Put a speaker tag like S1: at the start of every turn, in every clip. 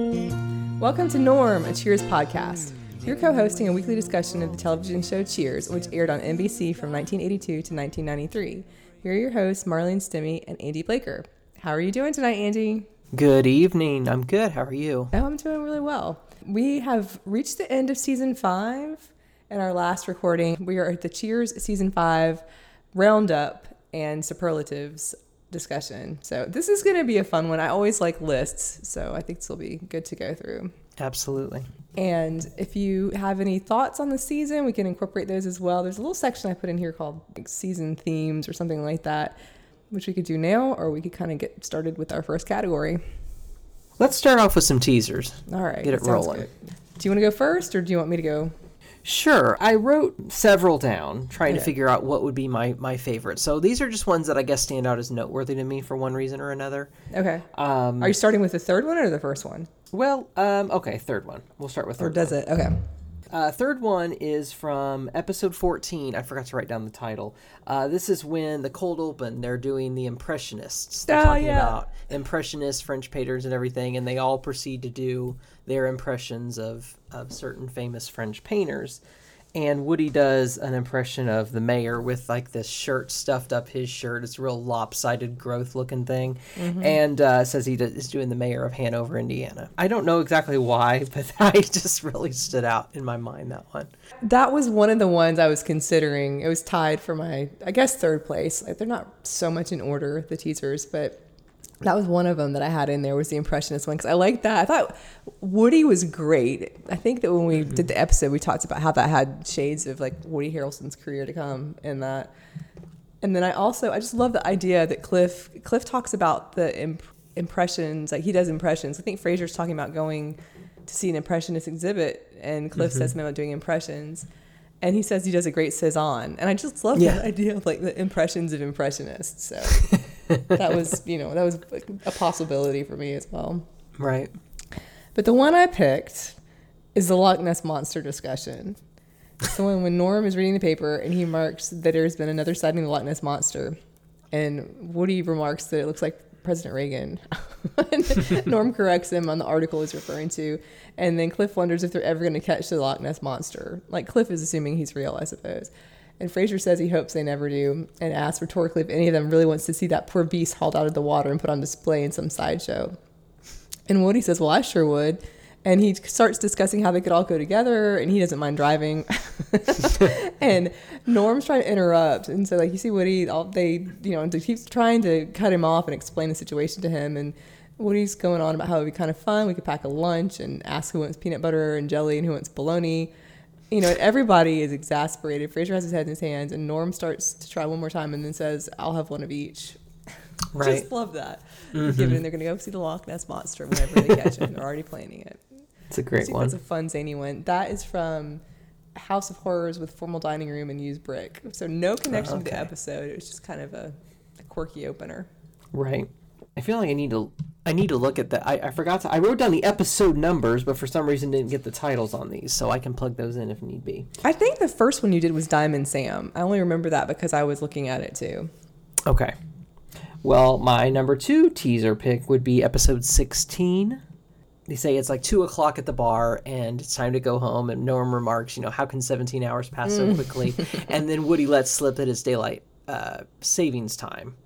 S1: Welcome to Norm, a Cheers podcast. You're co hosting a weekly discussion of the television show Cheers, which aired on NBC from 1982 to 1993. Here are your hosts, Marlene Stimmy and Andy Blaker. How are you doing tonight, Andy?
S2: Good evening. I'm good. How are you?
S1: Oh, I'm doing really well. We have reached the end of season five. In our last recording, we are at the Cheers season five roundup and superlatives discussion. So this is going to be a fun one. I always like lists, so I think this will be good to go through.
S2: Absolutely.
S1: And if you have any thoughts on the season, we can incorporate those as well. There's a little section I put in here called like season themes or something like that, which we could do now, or we could kind of get started with our first category.
S2: Let's start off with some teasers.
S1: All right.
S2: Get it rolling.
S1: good. Do you want to go first, or do you want me to go?
S2: Sure. I wrote several down trying to figure out what would be my, my favorite. So these are just ones that I guess stand out as noteworthy to me for one reason or another.
S1: Okay.
S2: Um,
S1: Are you starting with the third one or the first one?
S2: well, um, okay, third one. We'll start with third.
S1: Or does it? Okay.
S2: Uh, third one is from episode 14. I forgot to write down the title. Uh, this is when the cold open, they're doing the Impressionists. They're
S1: Oh,
S2: talking
S1: yeah.
S2: about Impressionists, French painters, and everything, and they all proceed to do their impressions of, of certain famous French painters. And Woody does an impression of the mayor with like this shirt stuffed up his shirt. It's a real lopsided growth looking thing. And uh, says he is doing the mayor of Hanover, Indiana. I don't know exactly why, but I just really stood out in my mind that one.
S1: That was one of the ones I was considering. It was tied for my, I guess, third place. Like they're not so much in order, the teasers, but that was one of them that I had in there was the impressionist one because I liked that. I thought Woody was great. I think that when we mm-hmm. did the episode, we talked about how that had shades of like Woody Harrelson's career to come in that. And then I also I just love the idea that Cliff Cliff talks about the imp- impressions like he does impressions. I think Frasier's talking about going to see an impressionist exhibit, and Cliff says mm-hmm. something about doing impressions, and he says he does a great Cezanne, and I just love
S2: Yeah.
S1: that idea of like the impressions of impressionists. So that was you know that was a possibility for me as well.
S2: Right.
S1: But the one I picked is the Loch Ness monster discussion. So when, when Norm is reading the paper and he marks that there's been another sighting of the Loch Ness monster, and Woody remarks that it looks like President Reagan. Norm corrects him on the article he's referring to, and then Cliff wonders if they're ever going to catch the Loch Ness monster. Like Cliff is assuming he's real, I suppose. And Frasier says he hopes they never do, and asks rhetorically if any of them really wants to see that poor beast hauled out of the water and put on display in some sideshow. And Woody says, Well, I sure would. And he starts discussing how they could all go together and he doesn't mind driving. and Norm's trying to interrupt. And so, like, you see Woody, all, they, you know, he keeps trying to cut him off and explain the situation to him. And Woody's going on about how it would be kind of fun. We could pack a lunch and ask who wants peanut butter and jelly and who wants bologna. You know, everybody is exasperated. Frasier has his head in his hands, and Norm starts to try one more time and then says, I'll have one of each.
S2: Right.
S1: Just love that. Mm-hmm. Given they're going to go see the Loch Ness monster whenever they catch it. They're already planning it.
S2: It's a great one.
S1: That's a fun zany one. That is from House of Horrors with formal dining room and used brick. So no connection to the episode. It was just kind of a, a quirky opener.
S2: Right. I feel like I need to I need to look at that. I, I forgot to I wrote down the episode numbers, but for some reason didn't get the titles on these, so I can plug those in if need be.
S1: I think the first one you did was Diamond Sam. I only remember that because I was looking at it too.
S2: Okay. Well, my number two teaser pick would be episode 16. They say it's like 2 o'clock at the bar and it's time to go home. And Norm remarks, you know, how can 17 hours pass so quickly? and then Woody lets slip that it's daylight uh, savings time.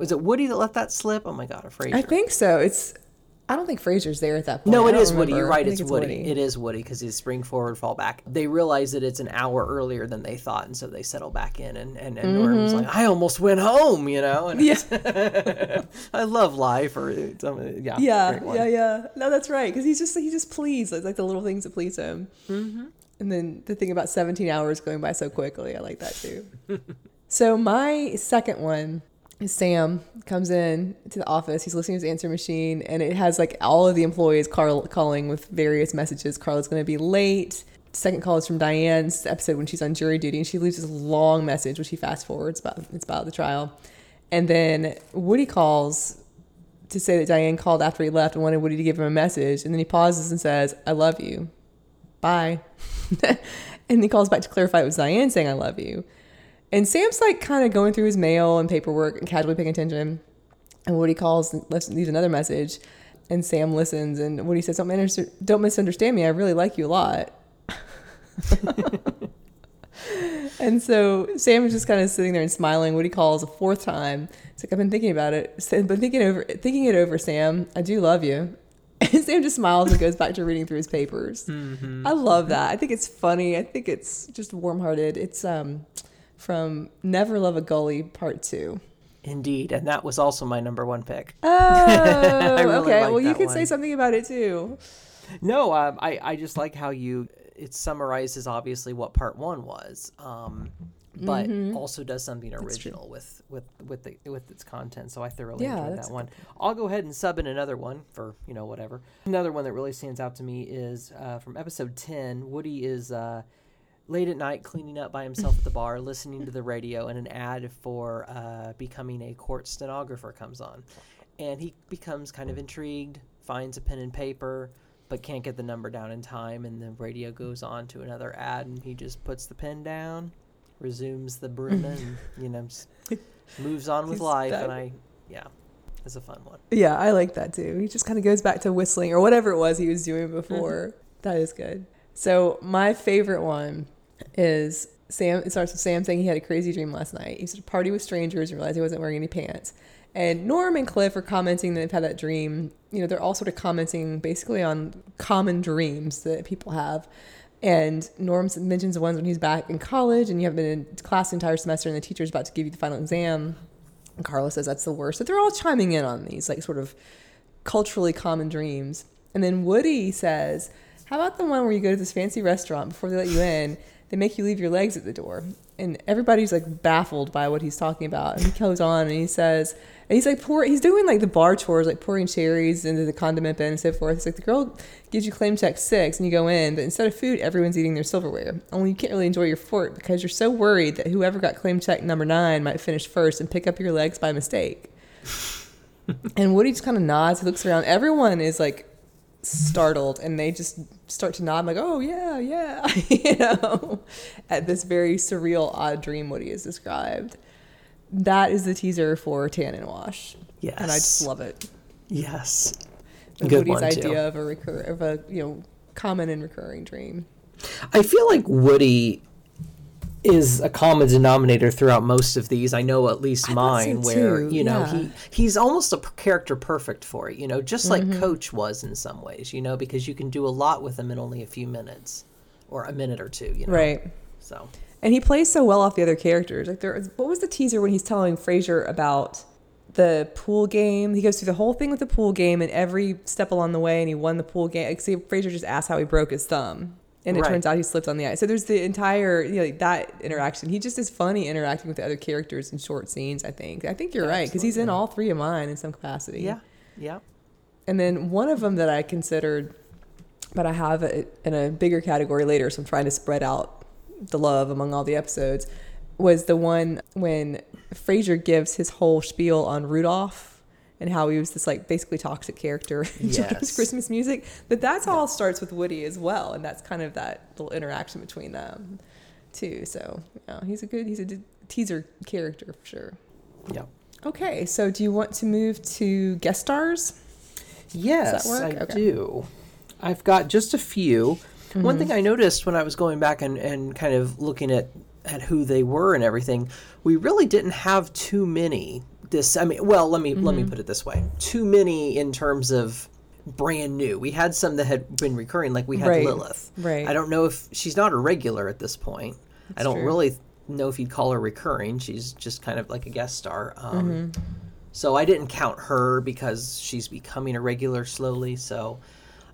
S2: Was it Woody that let that slip? Oh my God, a Frasier.
S1: I think so. It's. I don't think Frasier's there at that point.
S2: No, it is it
S1: Woody.
S2: You're right.
S1: think
S2: It's, Woody. It is Woody because he's spring forward, fall back. They realize that it's an hour earlier than they thought, and so they settle back in. And and, and Norm's like, I almost went home, you know. And
S1: Yeah.
S2: I love life, or yeah,
S1: Yeah, yeah, yeah. No, that's right. Because he's just he just pleased. It's like the little things that please him. Mm-hmm. And then the thing about 17 hours going by so quickly, I like that too. so my second one Sam comes in to the office. He's listening to his answer machine, and it has like all of the employees Carl calling with various messages. Carla's going to be late. Second call is from Diane's episode when she's on jury duty, and she leaves this long message, which he fast forwards about. It's about the trial, and then Woody calls to say that Diane called after he left and wanted Woody to give him a message. And then he pauses and says, I love you. Bye. and he calls back to clarify it was Diane saying, I love you. And Sam's like kind of going through his mail and paperwork and casually paying attention. And Woody calls and leaves another message. and Sam listens, and Woody says, "Don't, misunderstand- don't misunderstand me. I really like you a lot." and so Sam is just kind of sitting there and smiling. Woody calls a fourth time. It's like I've been thinking about it, I've been thinking over, thinking it over. Sam, I do love you. And Sam just smiles and goes back to reading through his papers.
S2: Mm-hmm.
S1: I love that. I think it's funny. I think it's just warm-hearted. It's um, from Never Love a Goalie Part Two.
S2: Indeed, and that was also my number one pick.
S1: Oh,
S2: really
S1: okay. well, you can
S2: one.
S1: say something about it too.
S2: No, um, I I just like how you it summarizes obviously what part one was, um, but
S1: Mm-hmm.
S2: also does something original with with with the with its content. So I thoroughly
S1: Yeah,
S2: enjoyed that one. I'll go ahead and sub in another one for you know whatever. Another one that really stands out to me is uh, from episode ten. Woody is. Uh, Late at night, cleaning up by himself at the bar, listening to the radio, and an ad for uh, becoming a court stenographer comes on. And he becomes kind of intrigued, finds a pen and paper, but can't get the number down in time. And the radio goes on to another ad, and he just puts the pen down, resumes the broom, and you know, moves on with
S1: He's
S2: life. And I, yeah, it's a fun one.
S1: Yeah, I like that too. He just kind of goes back to whistling or whatever it was he was doing before. That is good. So my favorite one is Sam. It starts with Sam saying he had a crazy dream last night. He was at a party with strangers and realized he wasn't wearing any pants. And Norm and Cliff are commenting that they've had that dream. You know, they're all sort of commenting basically on common dreams that people have. And Norm mentions the ones when he's back in college and you haven't been in class the entire semester and the teacher's about to give you the final exam. And Carla says that's the worst. So they're all chiming in on these, like, sort of culturally common dreams. And then Woody says, How about the one where you go to this fancy restaurant before they let you in? They make you leave your legs at the door. And everybody's like baffled by what he's talking about. And he goes on and he says, and he's like, pour, he's doing like the bar chores, like pouring cherries into the condiment bin and so forth. It's like the girl gives you claim check six and you go in, but instead of food, everyone's eating their silverware. Only you can't really enjoy your fort because you're so worried that whoever got claim check number nine might finish first and pick up your legs by mistake. And Woody just kind of nods. He looks around. Everyone is like startled, and they just start to nod, I'm like, "Oh yeah, yeah," you know, at this very surreal, odd dream Woody has described. That is the teaser for Tan and Wash,
S2: Yes.
S1: and I just love it.
S2: Yes.
S1: And
S2: Good
S1: Woody's
S2: one, too.
S1: idea of a recur of a you know common and recurring dream.
S2: I feel like Woody is a common denominator throughout most of these. I know at least
S1: I
S2: mine,
S1: so
S2: where you know
S1: yeah.
S2: he he's almost a p- character perfect for it. You know, just like
S1: Mm-hmm.
S2: Coach was in some ways. You know, because you can do a lot with him in only a few minutes, or a minute or two. You know,
S1: Right.
S2: So
S1: And he plays so well off the other characters. Like there, what was the teaser when he's telling Frasier about the pool game? He goes through the whole thing with the pool game and every step along the way, and he won the pool game. Like, see, Frasier just asked how he broke his thumb, and it
S2: Right.
S1: turns out he slipped on the ice. So there's the entire, you know, like that interaction. He just is funny interacting with the other characters in short scenes. I think. I think you're right because he's in all three of mine in some capacity.
S2: yeah, yeah.
S1: And then one of them that I considered, but I have it in a bigger category later, so I'm trying to spread out the love among all the episodes, was the one when Frasier gives his whole spiel on Rudolph and how he was this like basically toxic character in children's
S2: Yes.
S1: Christmas music. But that's all starts with Woody as well, and that's kind of that little interaction between them too. So yeah, he's a good he's a d- teaser character for sure.
S2: Yeah.
S1: Okay, so do you want to move to guest stars?
S2: Yes? I
S1: Okay.
S2: do. I've got just a few.
S1: Mm-hmm.
S2: One thing I noticed when I was going back and, and kind of looking at, at who they were and everything, we really didn't have too many. This, I mean, well, let me let
S1: Mm-hmm.
S2: me put it this way: too many in terms of brand new. We had some that had been recurring, like we had
S1: Right,
S2: Lilith.
S1: right.
S2: I don't know if she's not a regular at this point.
S1: That's I
S2: don't
S1: true.
S2: really know if you'd call her recurring. She's just kind of like a guest star. Um,
S1: Mm-hmm.
S2: so I didn't count her because she's becoming a regular slowly. So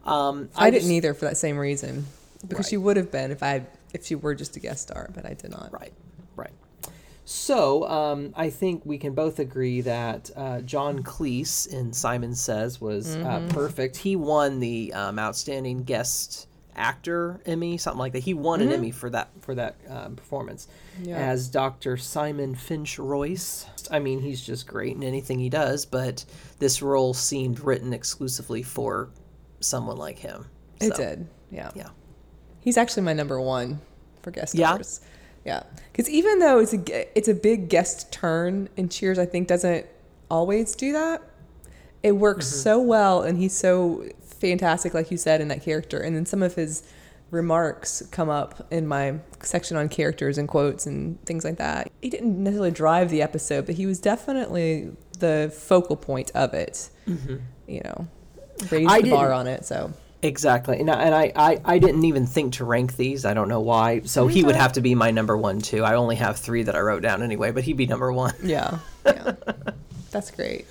S2: um,
S1: I, didn't either for that same reason because
S2: Right.
S1: she would have been if I if she were just a guest star, but I did not.
S2: Right. So um, I think we can both agree that uh, John Cleese in Simon Says was uh, perfect. He won the um, outstanding guest actor Emmy, something like that. He won an Emmy for that for that um, performance
S1: Yeah.
S2: as Dr. Simon Finch Royce. I mean, he's just great in anything he does, but this role seemed written exclusively for someone like him.
S1: It did. Yeah.
S2: Yeah.
S1: He's actually my number one for guest
S2: Yeah?
S1: stars. Yeah. Because even though it's a it's a big guest turn, and Cheers I think doesn't always do that. it works mm-hmm. so well, and he's so fantastic, like you said, in that character. And then some of his remarks come up in my section on characters and quotes and things like that. He didn't necessarily drive the episode, but he was definitely the focal point of it. Mm-hmm. You know, raised
S2: I
S1: the bar on it. So
S2: Exactly, and I, and I, I, I didn't even think to rank these. I don't know why. So he would have to be my number one too. I only have three that I wrote down anyway, but he'd be number one.
S1: yeah, yeah, that's great.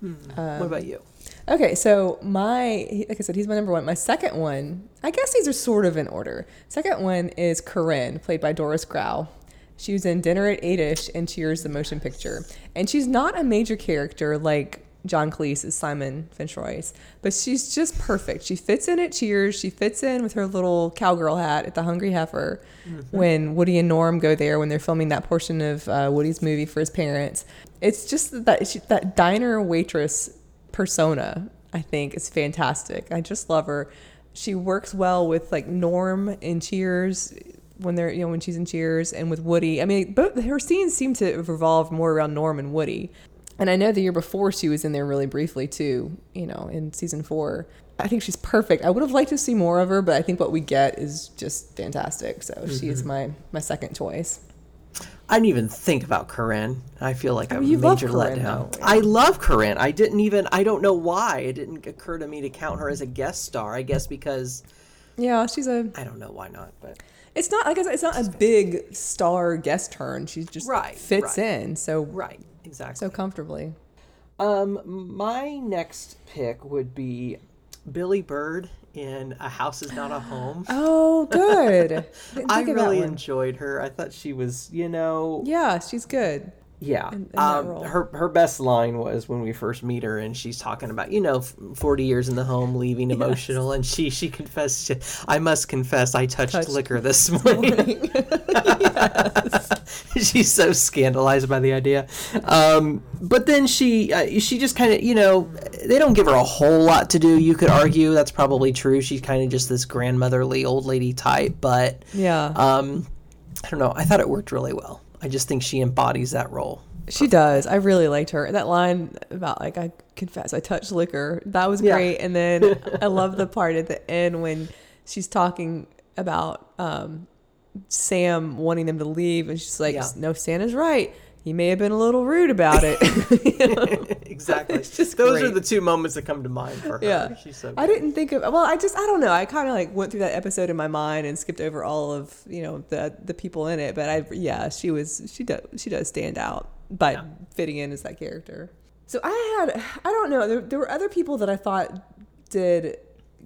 S1: Hmm.
S2: Um, what about you?
S1: Okay, so my like I said, he's my number one. My second one, I guess these are sort of in order. Second one is Corinne, played by Doris Grau. She was in Dinner at Eight-ish and Cheers, the motion picture, and she's not a major character like John Cleese is Simon Finchroyce, but she's just perfect. She fits in at Cheers. She fits in with her little cowgirl hat at the Hungry Heifer when Woody and Norm go there when they're filming that portion of uh, Woody's movie for his parents. It's just that she, that diner waitress persona i think is fantastic i just love her she works well with like norm in cheers when they're you know when she's in cheers and with woody i mean both her scenes seem to revolve more around norm and woody and i know the year before she was in there really briefly too you know in season four i think she's perfect i would have liked to see more of her but i think what we get is just fantastic so she is mm-hmm. my my second choice
S2: I didn't even think about Corinne. I feel like a
S1: mean, you
S2: major
S1: Corinne,
S2: letdown. I love Corinne. I didn't even. I don't know why it didn't occur to me to count her as a guest star. I guess because
S1: yeah she's a
S2: I don't know why not. But
S1: It's not like I said, it's not a big star guest turn. She just
S2: Right,
S1: fits
S2: right.
S1: in so
S2: right, exactly.
S1: so comfortably.
S2: Um, my next pick would be Billie Bird in A House Is Not a Home.
S1: Oh, good.
S2: I
S1: think of that
S2: really enjoyed her. I thought she was, you know,
S1: Yeah, she's good.
S2: Yeah.
S1: in that
S2: um, her her best line was when we first meet her, and she's talking about, you know, forty years in the home, leaving emotional, and she she confessed, she, I must confess, I touched,
S1: Touched
S2: liquor this morning. she's so scandalized by the idea. Um, but then she uh, she just kind of you know they don't give her a whole lot to do you could argue. That's probably true. She's kind of just this grandmotherly old lady type but
S1: Yeah,
S2: um, i don't know. I thought it worked really well i just think she embodies that role
S1: she does. I really liked her. That line about like I confess I touched liquor. That was
S2: Yeah.
S1: great. And then I love the part at the end when she's talking about um, Sam wanting them to leave, and she's like,
S2: Yeah.
S1: "No, Santa's right. He may have been a little rude about it."
S2: exactly those are the two moments that come to mind for her
S1: Yeah.
S2: she's so
S1: I didn't think of well, I just I don't know. I kind of like went through that episode in my mind and skipped over all of, you know, the the people in it, but I yeah, she was she does she does stand out by
S2: Yeah.
S1: fitting in as that character. So I had I don't know, there, there were other people that I thought did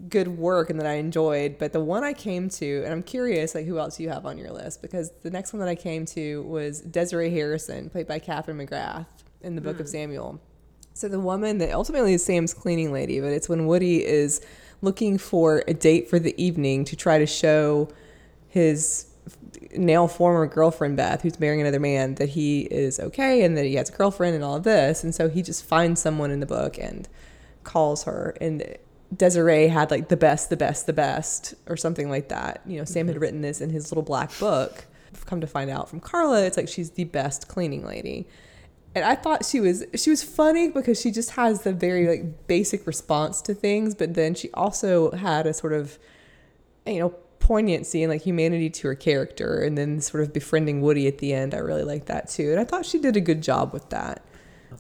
S1: good work and that I enjoyed, but the one I came to, and I'm curious like who else you have on your list because the next one that I came to was Desiree Harrison, played by Catherine McGrath in the Book of hmm. Samuel. So the woman that ultimately is Sam's cleaning lady, but it's when Woody is looking for a date for the evening to try to show his now former girlfriend Beth, who's marrying another man, that he is okay and that he has a girlfriend and all of this. And so he just finds someone in the book and calls her. And Desiree had like the best, the best, the best, or something like that. You know, Sam had mm-hmm. written this in his little black book. Come to find out from Carla, it's like she's the best cleaning lady and I thought she was she was funny because she just has the very like basic response to things, but then she also had a sort of you know poignancy and like humanity to her character, and then sort of befriending Woody at the end. I really liked that too, and I thought she did a good job with that,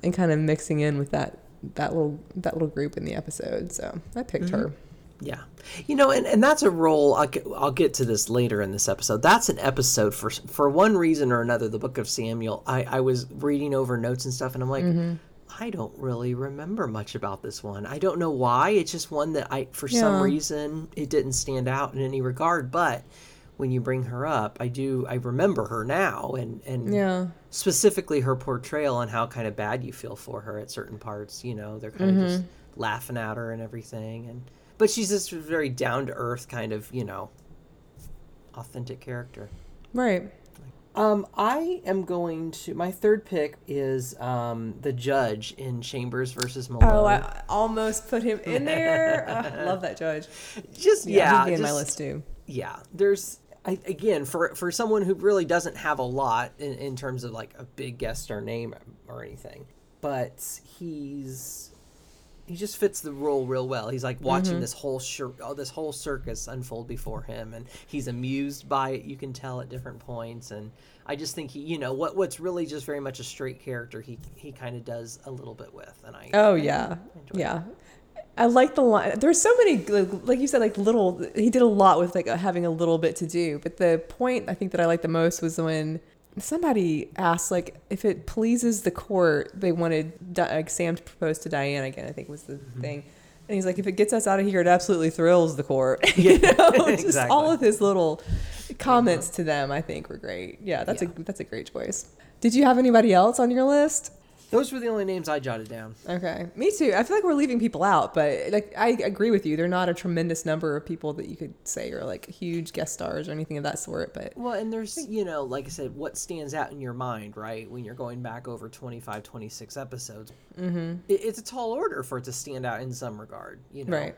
S1: and kind of mixing in with that that little that little group in the episode. So I picked mm-hmm. her.
S2: Yeah, you know, and, and that's a role. I'll get, I'll get to this later in this episode. That's an episode for for one reason or another. The Book of Samuel. I I was reading over notes and stuff, and I'm like, mm-hmm. I don't really remember much about this one. I don't know why. It's just one that I, for some reason, it didn't stand out in any regard. But when you bring her up, I do. I remember her now, and and
S1: Yeah.
S2: specifically her portrayal and how kind of bad you feel for her at certain parts. You know, they're kind of just laughing at her and everything, and but she's this very down to earth kind of you know authentic character.
S1: Right.
S2: Um, I am going to my third pick is um the judge in Chambers versus Malone.
S1: Oh, I almost put him in there. Ugh, love that judge.
S2: just
S1: Yeah,
S2: yeah,
S1: he'd in my list too.
S2: yeah there's I, again for for someone who really doesn't have a lot in, in terms of like a big guest star name or anything but he's he just fits the role real well. He's like watching mm-hmm. this whole shir- oh, uh, this whole circus unfold before him, and he's amused by it. You can tell at different points, and I just think he, you know, what what's really just very much a straight character. He he kind of does a little bit with, and I
S1: Oh yeah, yeah. I like the line. There's so many, like you said, like little. He did a lot with like having a little bit to do. But the point I think that I liked the most was when somebody asked, like, if it pleases the court, they wanted Di- like Sam to propose to Diane again. I think was the mm-hmm. thing. And he's like, if it gets us out of here, it absolutely thrills the court. you
S2: Yeah,
S1: know, just
S2: exactly.
S1: all of his little comments uh-huh. to them, I think, were great. Yeah, that's
S2: Yeah.
S1: a that's a great choice. Did you have anybody else on your list?
S2: Those were the only names I jotted down.
S1: Okay, me too. I feel like we're leaving people out, but like I agree with you. They're not a tremendous number of people that you could say are like huge guest stars or anything of that sort. But
S2: Well, and there's, you know, like I said, what stands out in your mind, right? When you're going back over 25, 26 episodes, mm-hmm. it, it's a tall order for it to stand out in some regard, you know?
S1: right,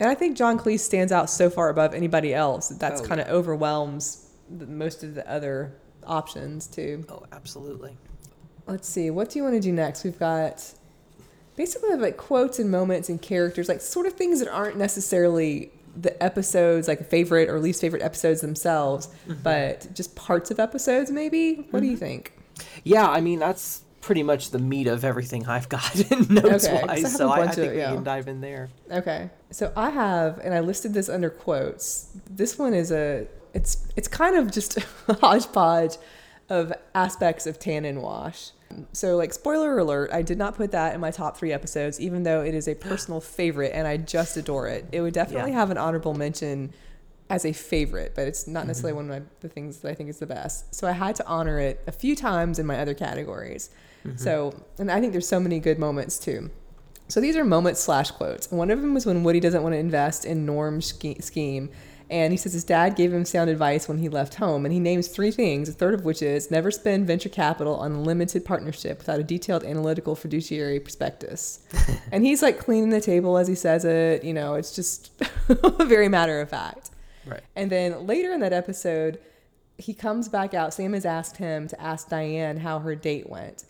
S1: and I think John Cleese stands out so far above anybody else that that's
S2: Oh,
S1: kind of overwhelms the, most of the other options too.
S2: Oh, absolutely.
S1: Let's see. What do you want to do next? We've got basically like quotes and moments and characters, like sort of things that aren't necessarily the episodes, like favorite or least favorite episodes themselves, mm-hmm. but just parts of episodes, maybe. What do you mm-hmm. think?
S2: Yeah, I mean, that's pretty much the meat of everything I've got notes
S1: Okay, I
S2: wise.
S1: have
S2: So I, I
S1: of-
S2: think we
S1: yeah.
S2: can dive in there.
S1: Okay. So I have, and I listed this under quotes. This one is a, it's it's kind of just a hodgepodge of aspects of Tan 'n' Wash. So like spoiler alert, I did not put that in my top three episodes, even though it is a personal favorite and I just adore it. It would definitely
S2: Yeah.
S1: have an honorable mention as a favorite, but it's not mm-hmm. necessarily one of my, the things that I think is the best. So I had to honor it a few times in my other categories. Mm-hmm. So, and I think there's so many good moments too. So these are moments slash quotes. One of them was when Woody doesn't want to invest in Norm's scheme. And he says his dad gave him sound advice when he left home. And he names three things, a third of which is never spend venture capital on a limited partnership without a detailed analytical fiduciary prospectus. and he's like cleaning the table as he says it. You know, it's just very matter of fact.
S2: Right.
S1: And then later in that episode, he comes back out. Sam has asked him to ask Diane how her date went.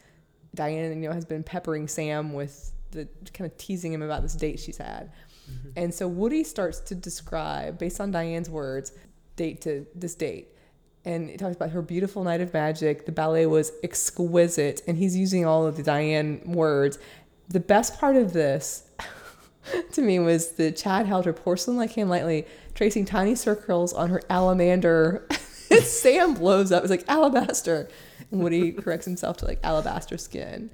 S1: Diane, you know, has been peppering Sam with the kind of teasing him about this date she's had. Mm-hmm. And so Woody starts to describe, based on Diane's words, date to this date. And it talks about her beautiful night of magic. The ballet was exquisite. And he's using all of the Diane words. The best part of this to me was that Chad held her porcelain like hand lightly, tracing tiny circles on her alamander. Sam blows up. It's like alabaster. And Woody corrects himself to like alabaster skin.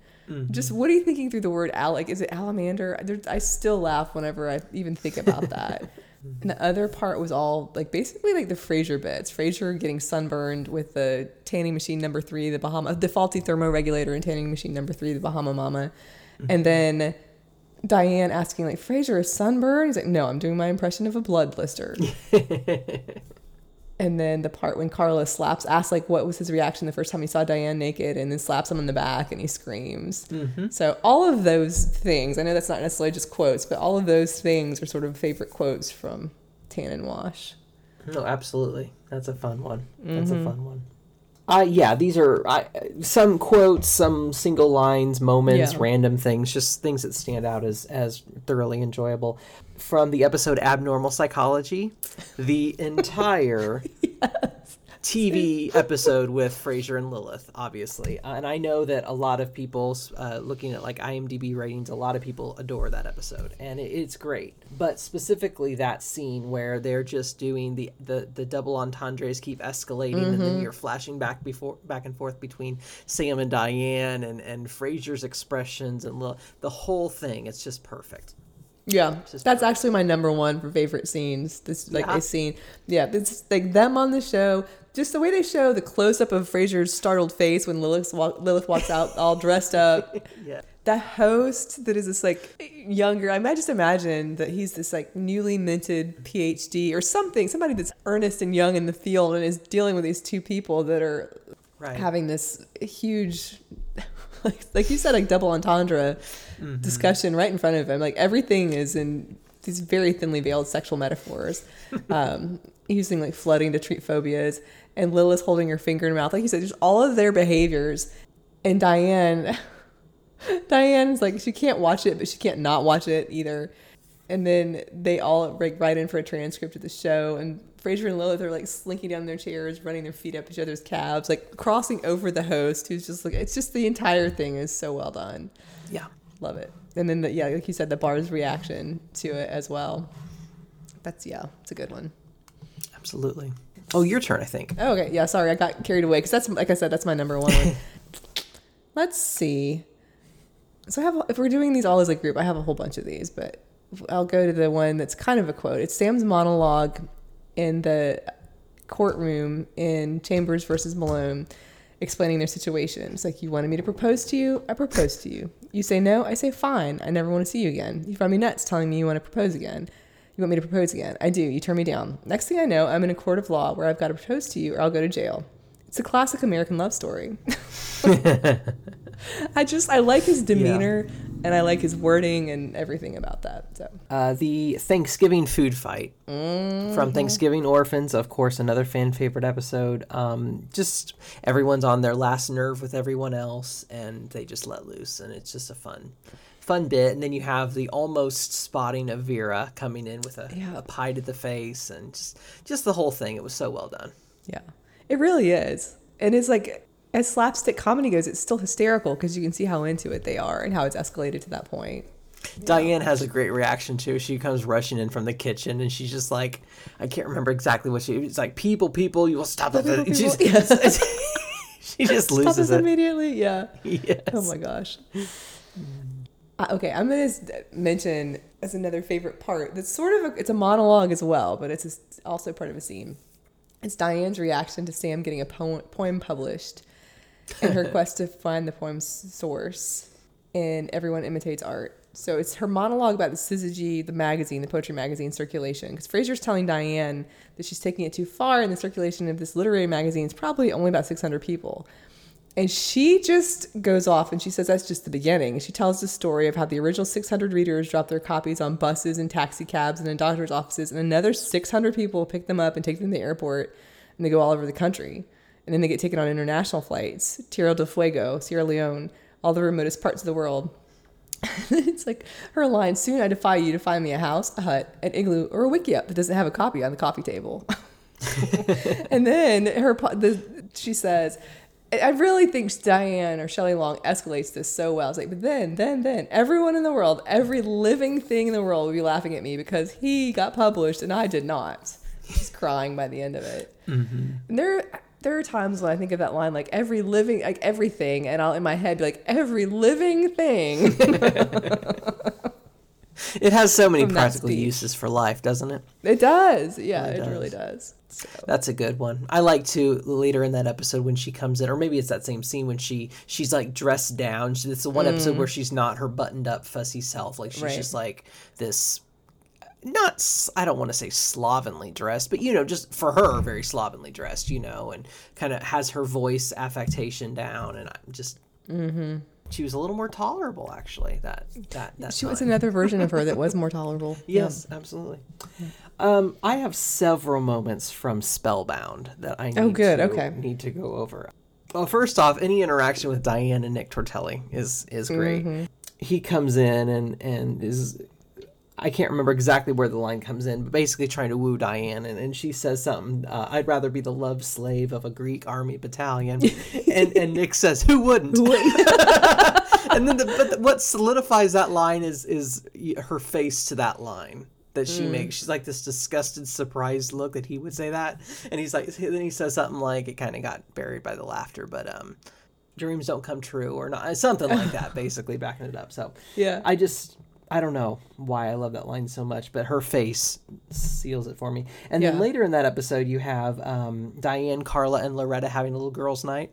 S1: Just what are you thinking through the word al like is it alamander? I still laugh whenever I even think about that. and the other part was all like basically like the Frasier bits. Frasier getting sunburned with the tanning machine number three, the Bahama, the faulty thermoregulator and tanning machine number three, the Bahama Mama, and mm-hmm. then Diane asking like Frasier is sunburned. He's like, no, I'm doing my impression of a blood blister. and then the part when Carla slaps, asks like what was his reaction the first time he saw Diane naked, and then slaps him in the back and he screams. So all of those things, I know that's not necessarily just quotes, but all of those things are sort of favorite quotes from Tan and Wash.
S2: No, absolutely. That's a fun one. That's a fun one. Uh, yeah, these are I, some quotes, some single lines, moments,
S1: Yeah.
S2: random things, just things that stand out as as thoroughly enjoyable. From the episode Abnormal Psychology, the entire TV episode with Frasier and Lilith, obviously, uh, and I know that a lot of people, uh, looking at like IMDb ratings, a lot of people adore that episode, and it, it's great. But specifically that scene where they're just doing the the, the double entendres keep escalating, and then you're flashing back before back and forth between Sam and Diane, and and Frasier's expressions and Lil- the whole thing. It's just perfect.
S1: Yeah, that's actually my number one for favorite scenes. This like
S2: Yeah.
S1: a scene, yeah, it's like them on the show. Just the way they show the close up of Frasier's startled face when Lilith walk, Lilith walks out all dressed up.
S2: Yeah.
S1: the host that is this like younger i might just imagine that he's this like newly minted phd or something somebody that's earnest and young in the field and is dealing with these two people that are
S2: Right.
S1: having this huge like, like you said like double entendre discussion right in front of him. Like everything is in these very thinly veiled sexual metaphors um, using like flooding to treat phobias and lilith holding her finger in her mouth. Like you said just all of their behaviors. And diane Diane's like she can't watch it, but she can't not watch it either. And then they all like write in for a transcript of the show, and Frasier and Lilith are like slinking down their chairs, running their feet up each other's calves, like crossing over the host, who's just like it's just the entire thing is so well done.
S2: Yeah.
S1: Love it. And then the, yeah, like you said, the bar's reaction to it as well. That's yeah, it's a good one.
S2: Absolutely. Oh, your turn, I think.
S1: Oh, okay, yeah. Sorry, I got carried away because that's like I said, that's my number one. one. Let's see. So I have if we're doing these all as a group, I have a whole bunch of these, but I'll go to the one that's kind of a quote. It's Sam's monologue in the courtroom in Chambers versus Malone explaining their situation. It's like, you wanted me to propose to you? I propose to you. You say no? I say fine. I never want to see you again. You find me nuts telling me you want to propose again. You want me to propose again? I do. You turn me down. Next thing I know, I'm in a court of law where I've got to propose to you or I'll go to jail. It's a classic American love story. I just I like his demeanor and I like his wording and everything about that. So
S2: Uh, the Thanksgiving food fight from Thanksgiving Orphans, of course, another fan favorite episode. Um, just everyone's on their last nerve with everyone else, and they just let loose, and it's just a fun, fun bit. And then you have the almost spotting of Vera coming in with a,
S1: Yeah.
S2: a pie to the face, and just just the whole thing. It was so well done.
S1: yeah, it really is, and it's like as slapstick comedy goes, it's still hysterical because you can see how into it they are and how it's escalated to that point.
S2: Diane has a great reaction too. She comes rushing in from the kitchen, and she's just like, I can't remember exactly what she. It's like, people, people, you will stop it.
S1: People, people, yeah.
S2: she just
S1: Stop
S2: loses it.
S1: immediately. Yeah.
S2: Yes.
S1: Oh my gosh. Uh, okay, I'm gonna mention as another favorite part. That's sort of a, it's a monologue as well, but it's also part of a scene. It's Diane's reaction to Sam getting a poem, poem published, and her quest to find the poem's source. And everyone imitates art. So it's her monologue about the Syzygy, the magazine, the poetry magazine circulation. Because Frasier's telling Diane that she's taking it too far, and the circulation of this literary magazine is probably only about 600 people. And she just goes off and she says that's just the beginning. She tells the story of how the original 600 readers dropped their copies on buses and taxi cabs and in doctor's offices, and another 600 people pick them up and take them to the airport, and they go all over the country. And then they get taken on international flights Tierra del Fuego, Sierra Leone, all the remotest parts of the world. it's like her line soon I defy you to find me a house, a hut, an igloo, or a wickiup that doesn't have a copy on the coffee table. and then her the she says I- really think Diane or Shelley Long escalates this so well. It's like, but then, then, then, everyone in the world, every living thing in the world will be laughing at me because he got published and I did not. She's crying by the end of it. Mm-hmm. And there, there are times when I think of that line, like every living, like everything, and I'll in my head be like, every living thing.
S2: It has so many
S1: From
S2: practical uses for life, doesn't it?
S1: it does. Yeah,
S2: Really
S1: it
S2: does.
S1: really does. So,
S2: That's a good one. I like to later in that episode when she comes in, or maybe it's that same scene when she she's like dressed down. She, it's the one episode where she's not her buttoned up fussy self. Like she's
S1: Mm. Right.
S2: just like this. Not I don't want to say slovenly dressed, but you know, just for her, very slovenly dressed. You know, and kind of has her voice affectation down, and I'm just.
S1: Mm-hmm.
S2: She was a little more tolerable, actually. That that that
S1: she was another version of her that was more tolerable. Yeah.
S2: Yes, absolutely. Um, I have several moments from Spellbound that I need
S1: Oh, good,
S2: to,
S1: okay.
S2: need to go over. Well, first off, any interaction with Diane and Nick Tortelli is is great.
S1: Mm-hmm.
S2: He comes in and and is I can't remember exactly where the line comes in, but basically trying to woo Diane, and, and she says something. Uh, I'd rather be the love slave of a Greek army battalion, and and Nick says, "Who wouldn't?" and then the, but the, what solidifies that line is is her face to that line that she makes. She's like this disgusted, surprised look that he would say that, and he's like, then he says something like, "It kind of got buried by the laughter," but um, dreams don't come true, or not, something like that. Basically, backing it up. So
S1: Yeah.
S2: I just. I don't know why I love that line so much, but her face seals it for me. And then later in that episode, you have um, Diane, Carla, and Loretta having a little girls' night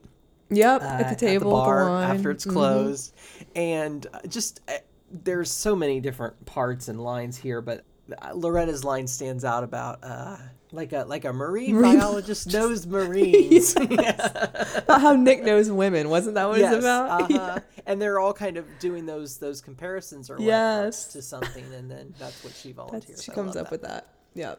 S1: Yep.
S2: uh,
S1: at the table,
S2: at the bar
S1: the
S2: after it's
S1: Mhm.
S2: closed, and uh, just uh, there's so many different parts and lines here, but uh, Loretta's line stands out about uh, like a like a marine,
S1: Marine
S2: biologist knows marines.
S1: About how Nick knows women, wasn't that what
S2: yes,
S1: it's about?
S2: uh-huh. and they're all kind of doing those those comparisons or
S1: Yes.
S2: to something, and then that's what she volunteers.
S1: That's, she
S2: I
S1: comes up with that. Yeah.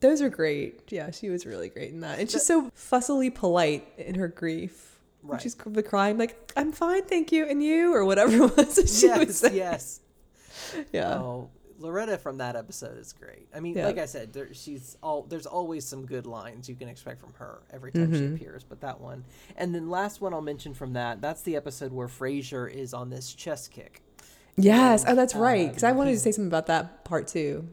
S1: Those are great. Yeah, she was really great in that. And she's so fussily polite in her grief. Right. She's the crying like, "I'm fine, thank you," and you or whatever it was. She
S2: yes,
S1: was saying.
S2: yes.
S1: Yeah.
S2: Oh, Loretta from that episode is great. I mean,
S1: Yeah.
S2: like I said, there, she's all there's always some good lines you can expect from her every time she
S1: Mhm.
S2: appears. But that one, and then last one I'll mention from that. That's the episode where Frasier is on this chess kick.
S1: Yes.
S2: And,
S1: Oh, that's right. Because I
S2: um,
S1: wanted to say something about that part too.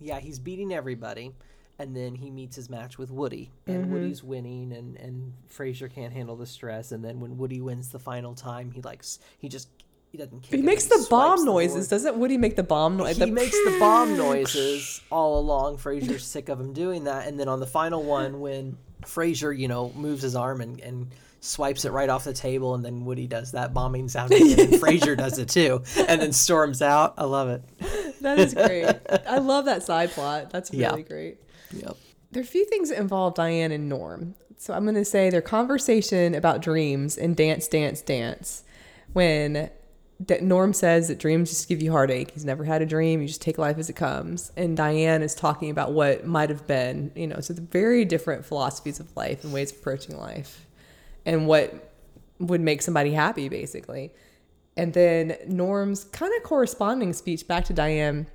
S2: Yeah, he's beating everybody, and then he meets his match with Woody, and
S1: Mhm.
S2: Woody's winning, and and Frasier can't handle the stress, and then when Woody wins the final time, he likes he just he doesn't.
S1: He makes the bomb
S2: the
S1: noises. Doesn't Woody make the bomb noise?
S2: He makes the bomb noises all along. Frasier's sick of him doing that, and then on the final one, when Frasier, you know, moves his arm and, and swipes it right off the table, and then Woody does that bombing sound again, and Frasier does it too, and then storms out. I love it.
S1: That is great. I love that side plot. That's really
S2: Yeah.
S1: great.
S2: Yep.
S1: There are a few things that involve Diane and Norm. So I'm going to say their conversation about dreams and dance, dance, dance. When Norm says that dreams just give you heartache. He's never had a dream. You just take life as it comes. And Diane is talking about what might have been. You know, so the very different philosophies of life and ways of approaching life, and what would make somebody happy, basically. And then Norm's kind of corresponding speech back to Diane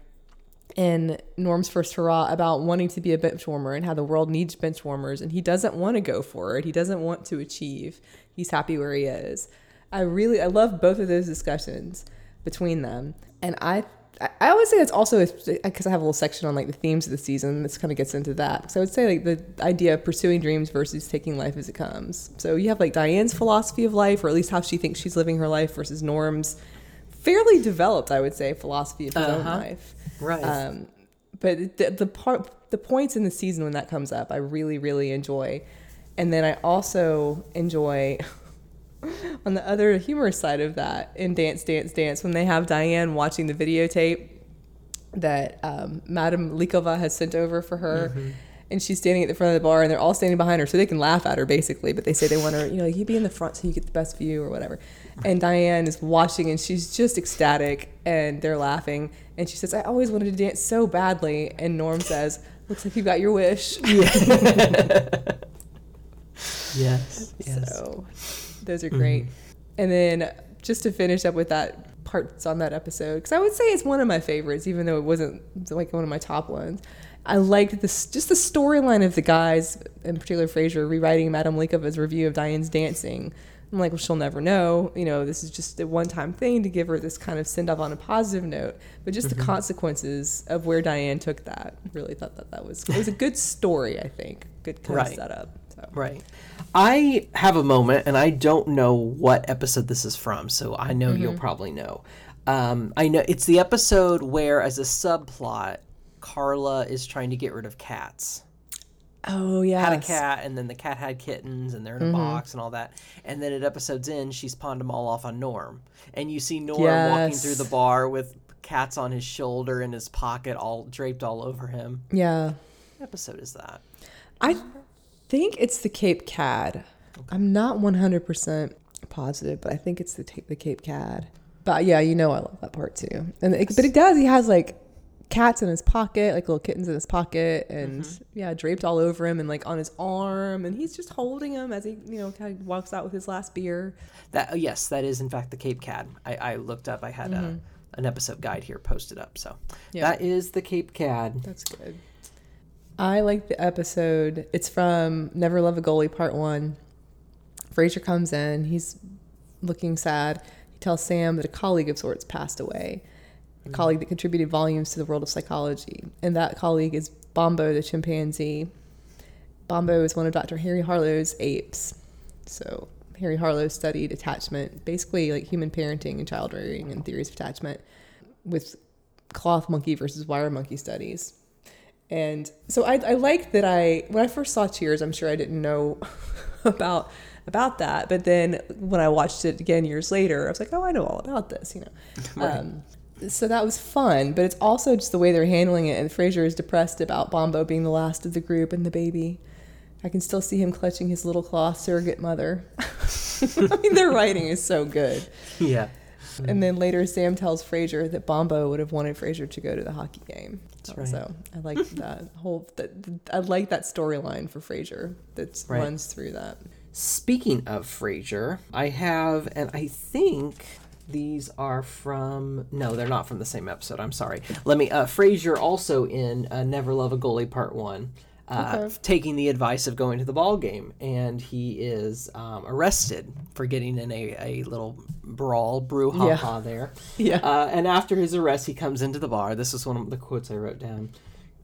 S1: in Norm's first hurrah about wanting to be a bench warmer and how the world needs bench warmers and he doesn't want to go for it. He doesn't want to achieve. He's happy where he is. I really I love both of those discussions between them. And I I would say it's also because I have a little section on like the themes of the season. This kind of gets into that. So I would say like the idea of pursuing dreams versus taking life as it comes. So you have like Diane's philosophy of life, or at least how she thinks she's living her life, versus Norm's fairly developed, I would say, philosophy of his own
S2: Uh-huh.
S1: life.
S2: Right.
S1: Um, but the, the part, the points in the season when that comes up, I really, really enjoy. And then I also enjoy on the other humorous side of that in Dance, Dance, Dance when they have Diane watching the videotape that um, Madame Likova has sent over for her. And she's standing at the front of the bar, and they're all standing behind her, so they can laugh at her basically. But they say they want her, you know, you be in the front so you get the best view or whatever. And Diane is watching, and she's just ecstatic, and they're laughing. And she says, "I always wanted to dance so badly." And Norm says, "Looks like you got your wish."
S2: yes. Yes.
S1: So those are great. Mm-hmm. And then just to finish up with that parts on that episode, because I would say it's one of my favorites, even though it wasn't like one of my top ones. I liked this just the storyline of the guys, in particular Frasier, rewriting Madame Likova's review of Diane's dancing. I'm like, well, she'll never know. You know, this is just a one-time thing to give her this kind of send off on a positive note. But just the mm-hmm. consequences of where Diane took that, really thought that that was it was a good story. I think good kind of setup. So.
S2: Right. I have a moment, and I don't know what episode this is from, so I know you'll probably know. Um, I know it's the episode where, as a subplot, Carla is trying to get rid of cats.
S1: Oh yeah.
S2: Had a cat, and then the cat had kittens, and they're in a box and all that. And then at episode's end, she's pawned them all off on Norm, and you see Norm walking through the bar with cats on his shoulder in his pocket, all draped all over him.
S1: Yeah.
S2: What episode is that?
S1: I think it's the Cape Cad. I'm not 100% positive, but I think it's the, the Cape Cad. But yeah, you know I love that part too. And it, but it does. He has like cats in his pocket, like little kittens in his pocket, and mm-hmm. yeah, draped all over him and like on his arm, and he's just holding them as he you know kind of walks out with his last beer.
S2: That oh, yes, that is in fact the Cape Cad. I, I looked up. I had a, an episode guide here posted up. So
S1: Yeah.
S2: that is the Cape Cad.
S1: That's good. I like the episode. It's from Never Love a Goalie Part One. Frasier comes in. He's looking sad. He tells Sam that a colleague of sorts passed away, a mm. colleague that contributed volumes to the world of psychology, and that colleague is Bombo the chimpanzee. Bombo is one of Dr. Harry Harlow's apes. So Harry Harlow studied attachment, basically like human parenting and child rearing and theories of attachment, with cloth monkey versus wire monkey studies. And so I, I liked that I when I first saw Cheers, I'm sure I didn't know about about that. But then when I watched it again years later, I was like, oh, I know all about this, you know. Um, so that was fun, but it's also just the way they're handling it. And Frasier is depressed about Bombo being the last of the group and the baby. I can still see him clutching his little cloth surrogate mother. I mean, their writing is so good.
S2: Yeah.
S1: And then later, Sam tells Frasier that Bombo would have wanted Frasier to go to the hockey game.
S2: That's right.
S1: So I like that whole. That, I like that storyline for Frasier that
S2: Right.
S1: runs through that.
S2: Speaking of Frasier, I have, and I think these are from. No, they're not from the same episode. I'm sorry. Let me. Uh, Frasier also in uh, Never Love a Goalie Part One. Uh,
S1: Okay.
S2: taking the advice of going to the ball game, and he is um, arrested for getting in a, a little brawl, brouhaha there.
S1: Yeah.
S2: Uh, and after his arrest, he comes into the bar. This is one of the quotes I wrote down.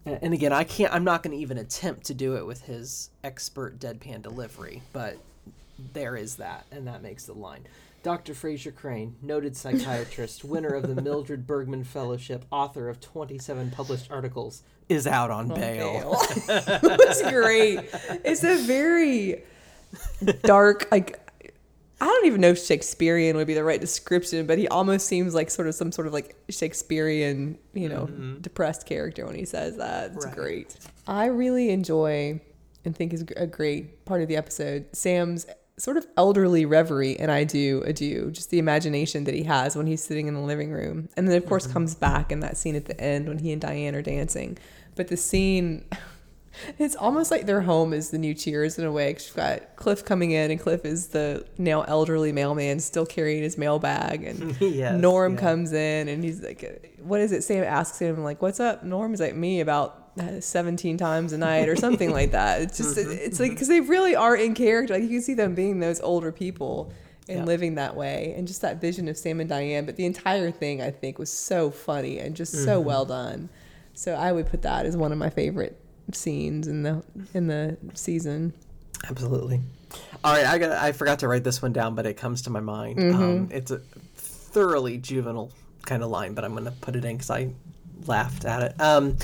S2: And again, I can't. I'm not going to even attempt to do it with his expert deadpan delivery, but there is that, and that makes the line. Dr. Frasier Crane, noted psychiatrist, winner of the Mildred Bergman Fellowship, author of 27 published articles, is out on bail.
S1: it's great. It's a very dark, like I don't even know if Shakespearean would be the right description, but he almost seems like sort of some sort of like Shakespearean, you know, mm-hmm. depressed character when he says that. It's
S2: Right.
S1: great. I really enjoy and think is a great part of the episode Sam's sort of elderly reverie, and I do adieu, just the imagination that he has when he's sitting in the living room, and then of course mm-hmm. comes back in that scene at the end when he and Diane are dancing. But the scene it's almost like their home is the new Cheers in a way. 'cause you've got Cliff coming in, and Cliff is the now elderly mailman still carrying his mailbag, and
S2: Yes,
S1: Norm
S2: yeah.
S1: comes in, and he's like, "What is it?" Sam asks him like, "What's up?" Norm is like, "Me about." Uh, 17 times a night or something like that. It's just,
S2: Mm-hmm,
S1: it's like, because they really are in character. Like, you can see them being those older people and
S2: Yeah.
S1: living that way. And just that vision of Sam and Diane. But the entire thing, I think, was so funny and just so
S2: Mm-hmm.
S1: well done. So I would put that as one of my favorite scenes in the in the season.
S2: Absolutely. All right, I got. I forgot to write this one down, but it comes to my mind. Um, it's a thoroughly juvenile kind of line, but I'm going to put it in because I laughed at it. Um,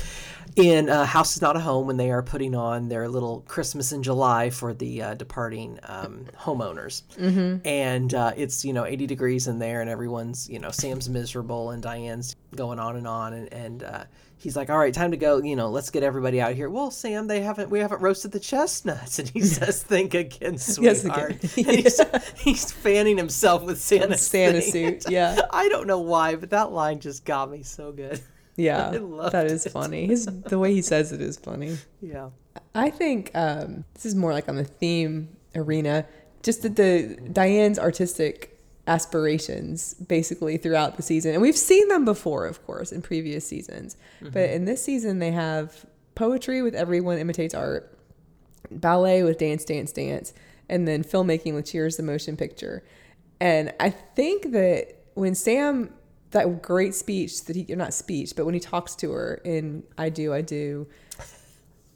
S2: in uh, House is Not a Home, when they are putting on their little Christmas in July for the uh, departing um, homeowners, and uh, it's you know 80 degrees in there, and everyone's you know Sam's miserable, and Diane's going on and on, and and uh, he's like, "All right, time to go. You know, let's get everybody out here." Well, Sam, they haven't we haven't roasted the chestnuts, and he says, "Think again,
S1: Yes, again.
S2: sweetheart." and he's, he's fanning himself with Santa
S1: suit, yeah.
S2: I don't know why, but that line just got me so good.
S1: Yeah, that is
S2: it.
S1: funny. His the way he says it is funny.
S2: Yeah.
S1: I think um, this is more like on the theme arena. Just that the Diane's artistic aspirations basically throughout the season, and we've seen them before, of course, in previous seasons. But in this season, they have poetry with everyone imitates art, ballet with dance, dance, dance, and then filmmaking with Cheers the Motion Picture. And I think that when Sam, that great speech that he, not speech, but when he talks to her in I Do, I Do,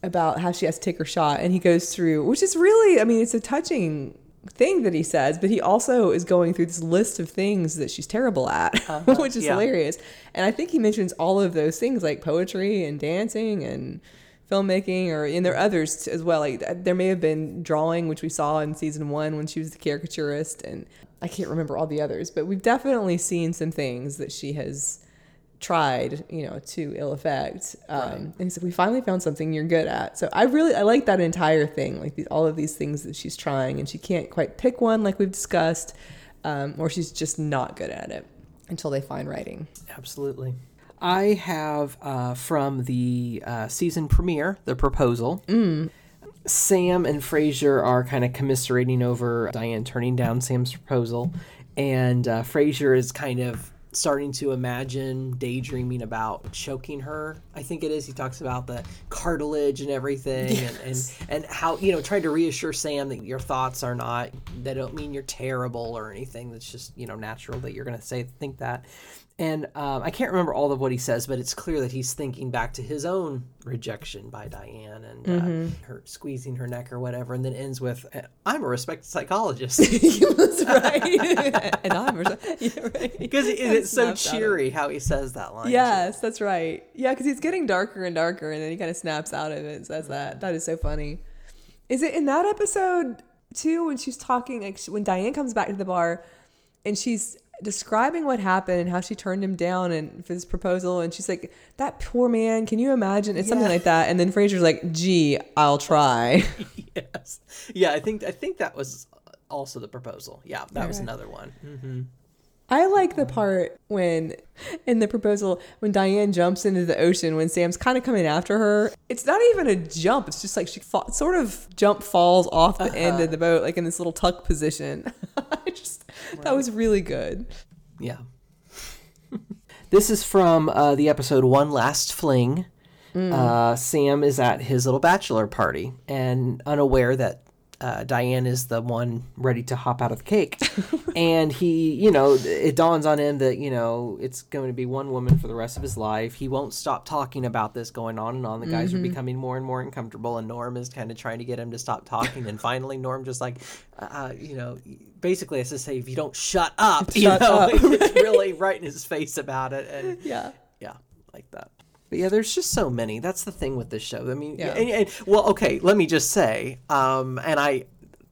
S1: about how she has to take her shot, and he goes through, which is really, I mean, it's a touching thing that he says, but he also is going through this list of things that she's terrible at, uh-huh. which is
S2: yeah.
S1: hilarious. And I think he mentions all of those things like poetry and dancing and filmmaking, or and there are others as well. Like there may have been drawing, which we saw in season one when she was the caricaturist, and I can't remember all the others, but we've definitely seen some things that she has tried, you know, to ill effect. Um, And so "We finally found something you're good at." So I really I like that entire thing, like these, all of these things that she's trying, and she can't quite pick one, like we've discussed, um, or she's just not good at it until they find writing.
S2: Absolutely. I have uh, from the uh, season premiere, The Proposal. Sam and Frasier are kind of commiserating over Diane turning down Sam's proposal, and uh, Frasier is kind of starting to imagine, daydreaming about choking her. I think it is. He talks about the cartilage and everything, and, and and how you know trying to reassure Sam that your thoughts are not they don't mean you're terrible or anything. That's just you know natural that you're going to say think that. And um, I can't remember all of what he says, but it's clear that he's thinking back to his own rejection by Diane and uh, her squeezing her neck or whatever, and then ends with, "I'm a respected psychologist."
S1: That's right. and I'm yeah, right.
S2: Because it, it's so
S1: Snaps out of it.
S2: cheery how he says that line.
S1: Yes, that's right. Yeah, because he's getting darker and darker, and then he kind of snaps out of it and says that. That is so funny. Is it in that episode too when she's talking, like when Diane comes back to the bar, and she's describing what happened and how she turned him down and for this proposal, and she's like, "That poor man, can you imagine?" It's something like that, and then Frasier's like, "Gee, I'll try."
S2: yes, yeah. I think I think that was also the proposal. Yeah, that was
S1: Okay.
S2: another one. hmm
S1: I like the part when in the proposal when Diane jumps into the ocean when Sam's kind of coming after her. It's not even a jump. It's just like she fa- sort of jump falls off the end of the boat like in this little tuck position. I just that was really good.
S2: Yeah. this is from uh, the episode One Last Fling. Uh, Sam is at his little bachelor party and unaware that uh, Diane is the one ready to hop out of the cake. and he, you know, it dawns on him that, you know, it's going to be one woman for the rest of his life. He won't stop talking about this going on and on. The guys are becoming more and more uncomfortable, and Norm is kind of trying to get him to stop talking. And finally, Norm just like, uh, you know, basically has to say, if you don't shut up, you know,
S1: up.
S2: it's really right in his face about it. And
S1: Yeah.
S2: yeah, like that. But yeah, there's just so many. That's the thing with this show. I mean,
S1: Yeah.
S2: and, and- well, okay, let me just say, um, and I,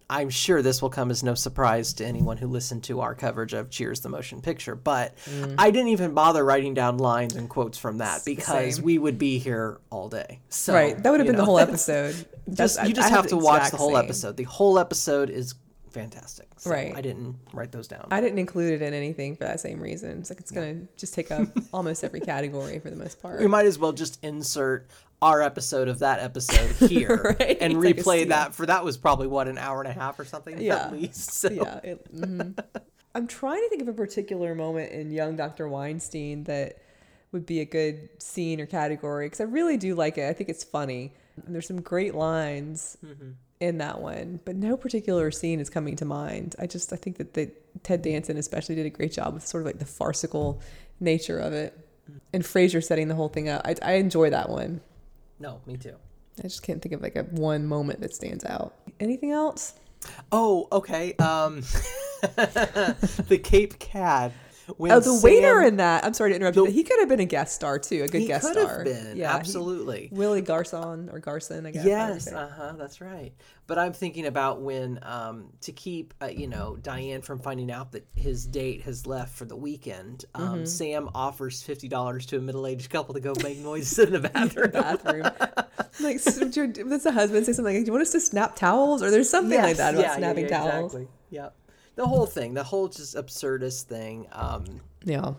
S2: I'm sure this will come as no surprise to anyone who listened to our coverage of Cheers the Motion Picture, but I didn't even bother writing down lines and quotes from that because
S1: same.
S2: we would be here all day. So,
S1: right. That would have been the whole episode.
S2: Just you just
S1: I
S2: have to watch the whole
S1: same.
S2: episode. The whole episode is fantastic. So
S1: Right.
S2: I didn't write those down.
S1: I didn't include it in anything for that same reason. It's like it's gonna just take up almost every category for the most part.
S2: we might as well just insert our episode of that episode here
S1: Right,
S2: and
S1: it's
S2: replay
S1: scene.
S2: that for that was probably what an hour and a half or something
S1: Yeah.
S2: at least. So.
S1: yeah. It, mhm. I'm trying to think of a particular moment in Young Dr. Weinstein that would be a good scene or category because I really do like it. I think it's funny. And there's some great lines in that one, but no particular scene is coming to mind. I just I think that the, Ted Danson especially did a great job with sort of like the farcical nature of it, and Frasier setting the whole thing up. I, I enjoy that one.
S2: No, me too.
S1: I just can't think of like a one moment that stands out. Anything else?
S2: Oh, okay. Um, the Cape Cad. When
S1: Oh, the waiter in that. I'm sorry to interrupt
S2: The-
S1: you. but He could have been a guest star too, a good
S2: he
S1: guest star.
S2: been
S1: Yeah, he-
S2: absolutely.
S1: Willie Garson or Garson, I guess.
S2: Yes, uh huh, that's right. But I'm thinking about when um, to keep uh, you know Diane from finding out that his date has left for the weekend. Um,
S1: Mm-hmm.
S2: Sam offers fifty dollars to a middle-aged couple to go make noises in the bathroom.
S1: bathroom. like, does the husband say something like, "Do you want us to snap towels?" Or there's something like that about
S2: yeah, yeah,
S1: snapping
S2: yeah,
S1: towels.
S2: Exactly. Yep. The whole thing, the whole just absurdist thing. Um,
S1: Yeah.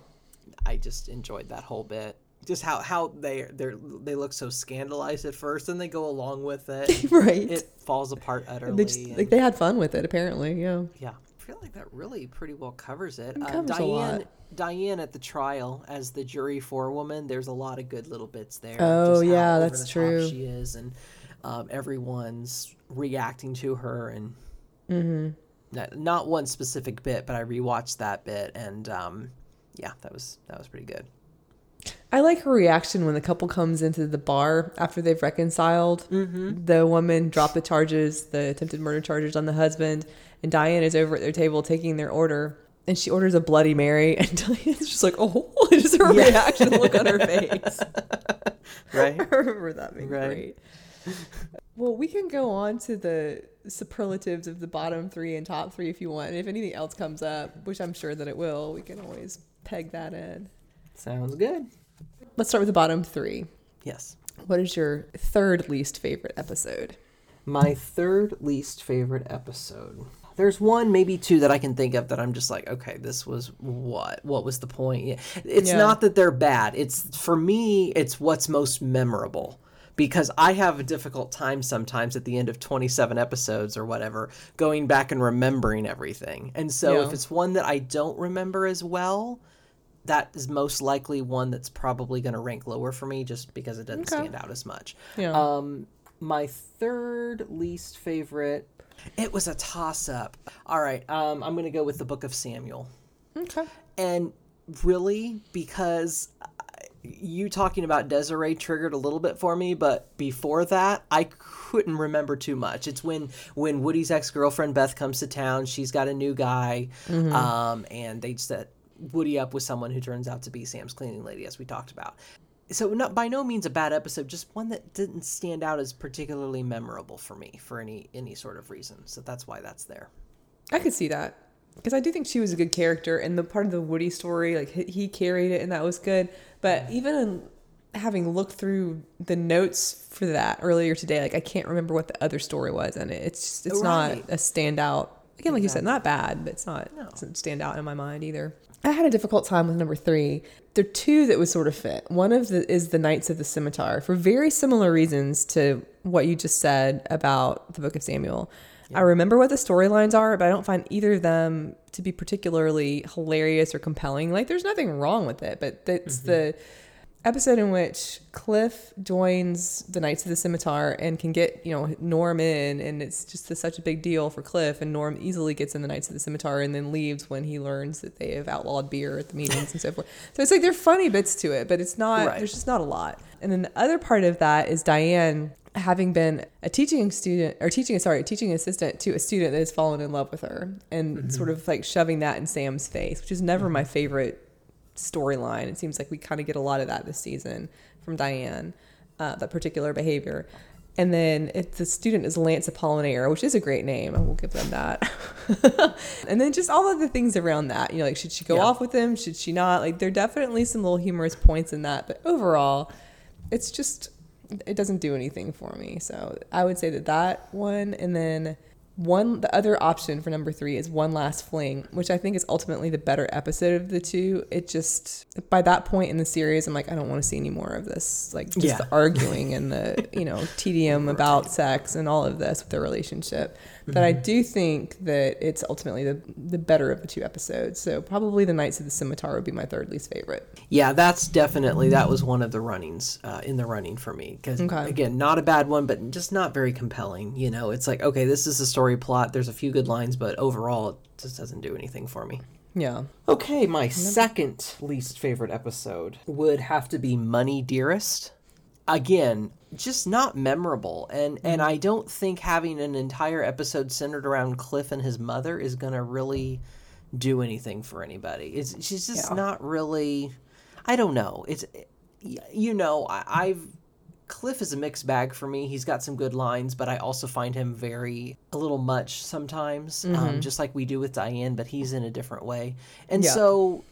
S2: I just enjoyed that whole bit. Just how how they they they look so scandalized at first, and they go along with it.
S1: Right.
S2: It falls apart utterly.
S1: They just,
S2: and-
S1: like they had fun with it, apparently. Yeah.
S2: Yeah, I feel like that really pretty well covers it. Uh,
S1: covers a
S2: Diane. Diane at the trial as the jury forewoman. There's a lot of good little bits there.
S1: Oh, yeah, that's true.
S2: She is, and um, everyone's reacting to her, and
S1: Mm-hmm.
S2: Not, one specific bit, but I rewatched that bit, and um, yeah, that was that was pretty good.
S1: I like her reaction when the couple comes into the bar after they've reconciled. Mm-hmm. The woman dropped the charges, the attempted murder charges on the husband, and Diane is over at their table taking their order. And she orders a Bloody Mary, and Diane's just like, oh, just her reaction, look on her face.
S2: Right?
S1: I remember that being
S2: Right.
S1: great. Well, we can go on to the superlatives of the bottom three and top three if you want. And if anything else comes up, which I'm sure that it will, we can always peg that in.
S2: Sounds good.
S1: Let's start with the bottom three.
S2: Yes.
S1: What is your third least favorite episode?
S2: My third least favorite episode. There's one, maybe two that I can think of that I'm just like, okay, this was what? What was the point? It's
S1: Yeah.
S2: not that they're bad. It's for me, it's what's most memorable. Because I have a difficult time sometimes at the end of 27 episodes or whatever, going back and remembering everything. And so
S1: Yeah.
S2: if it's one that I don't remember as well, that is most likely one that's probably going to rank lower for me just because it doesn't
S1: Okay.
S2: stand out as much.
S1: Yeah.
S2: Um, my third least favorite. It was a toss up. All right. Um, I'm gonna go with the Book of Samuel,
S1: okay.
S2: and really because you talking about Desiree triggered a little bit for me, but before that, I couldn't remember too much. It's when when Woody's ex girlfriend Beth comes to town. She's got a new guy, um, and they set Woody up with someone who turns out to be Sam's cleaning lady, as we talked about so not by no means a bad episode just one that didn't stand out as particularly memorable for me for any any sort of reason so that's why that's there
S1: I could see that. Because I do think she was a good character. And the part of the Woody story, like he, he carried it and that was good. But mm. even in having looked through the notes for that earlier today, like I can't remember what the other story was. And it's just, it's
S2: Right.
S1: not a standout. Again, like you said, not bad, but it's not, it doesn't stand out in my mind either. I had a difficult time with number three. There are two that would sort of fit. One of the is the Knights of the Scimitar for very similar reasons to what you just said about the Book of Samuel. I remember what the storylines are, but I don't find either of them to be particularly hilarious or compelling. Like, there's nothing wrong with it, but it's mm-hmm. the episode in which Cliff joins the Knights of the Scimitar and can get, you know, Norm in, and it's just such a big deal for Cliff, and Norm easily gets in the Knights of the Scimitar and then leaves when he learns that they have outlawed beer at the meetings and so forth. So it's like there are funny bits to it, but it's not,
S2: Right.
S1: there's just not a lot. And then the other part of that is Diane having been a teaching student or teaching sorry a teaching assistant to a student that has fallen in love with her and sort of like shoving that in sam's face which is never my favorite storyline. It seems like we kind of get a lot of that this season from Diane, uh, that particular behavior. And then if the student is Lance Apollinaire, which is a great name, I will give them that. and then just all of the things around that, you know, like should she go
S2: Yeah.
S1: off with him? Should she not? Like there are definitely some little humorous points in that, but overall, it's just it doesn't do anything for me. So I would say that that one, and then one the other option for number three is one last fling, which I think is ultimately the better episode of the two. It just by that point in the series, I'm like, I don't want to see any more of this. Like just
S2: Yeah.
S1: the arguing and the you know tedium about sex and all of this with their relationship. But I do think that it's ultimately the the better of the two episodes. So probably the Knights of the Scimitar would be my third least favorite.
S2: Yeah, that's definitely that was one of the runnings uh, in the running for me because
S1: Okay.
S2: again, not a bad one, but just not very compelling. You know, it's like okay, this is a story plot. There's a few good lines, but overall, it just doesn't do anything for me.
S1: Yeah.
S2: Okay, my second least favorite episode would have to be Money Dearest. Again, just not memorable. And and I don't think having an entire episode centered around Cliff and his mother is going to really do anything for anybody. It's she's just
S1: Yeah.
S2: not really I don't know. It's you know, I, I've Cliff is a mixed bag for me. He's got some good lines, but I also find him very a little much sometimes, um, just like we do with Diane. But he's in a different way, and
S1: Yeah.
S2: so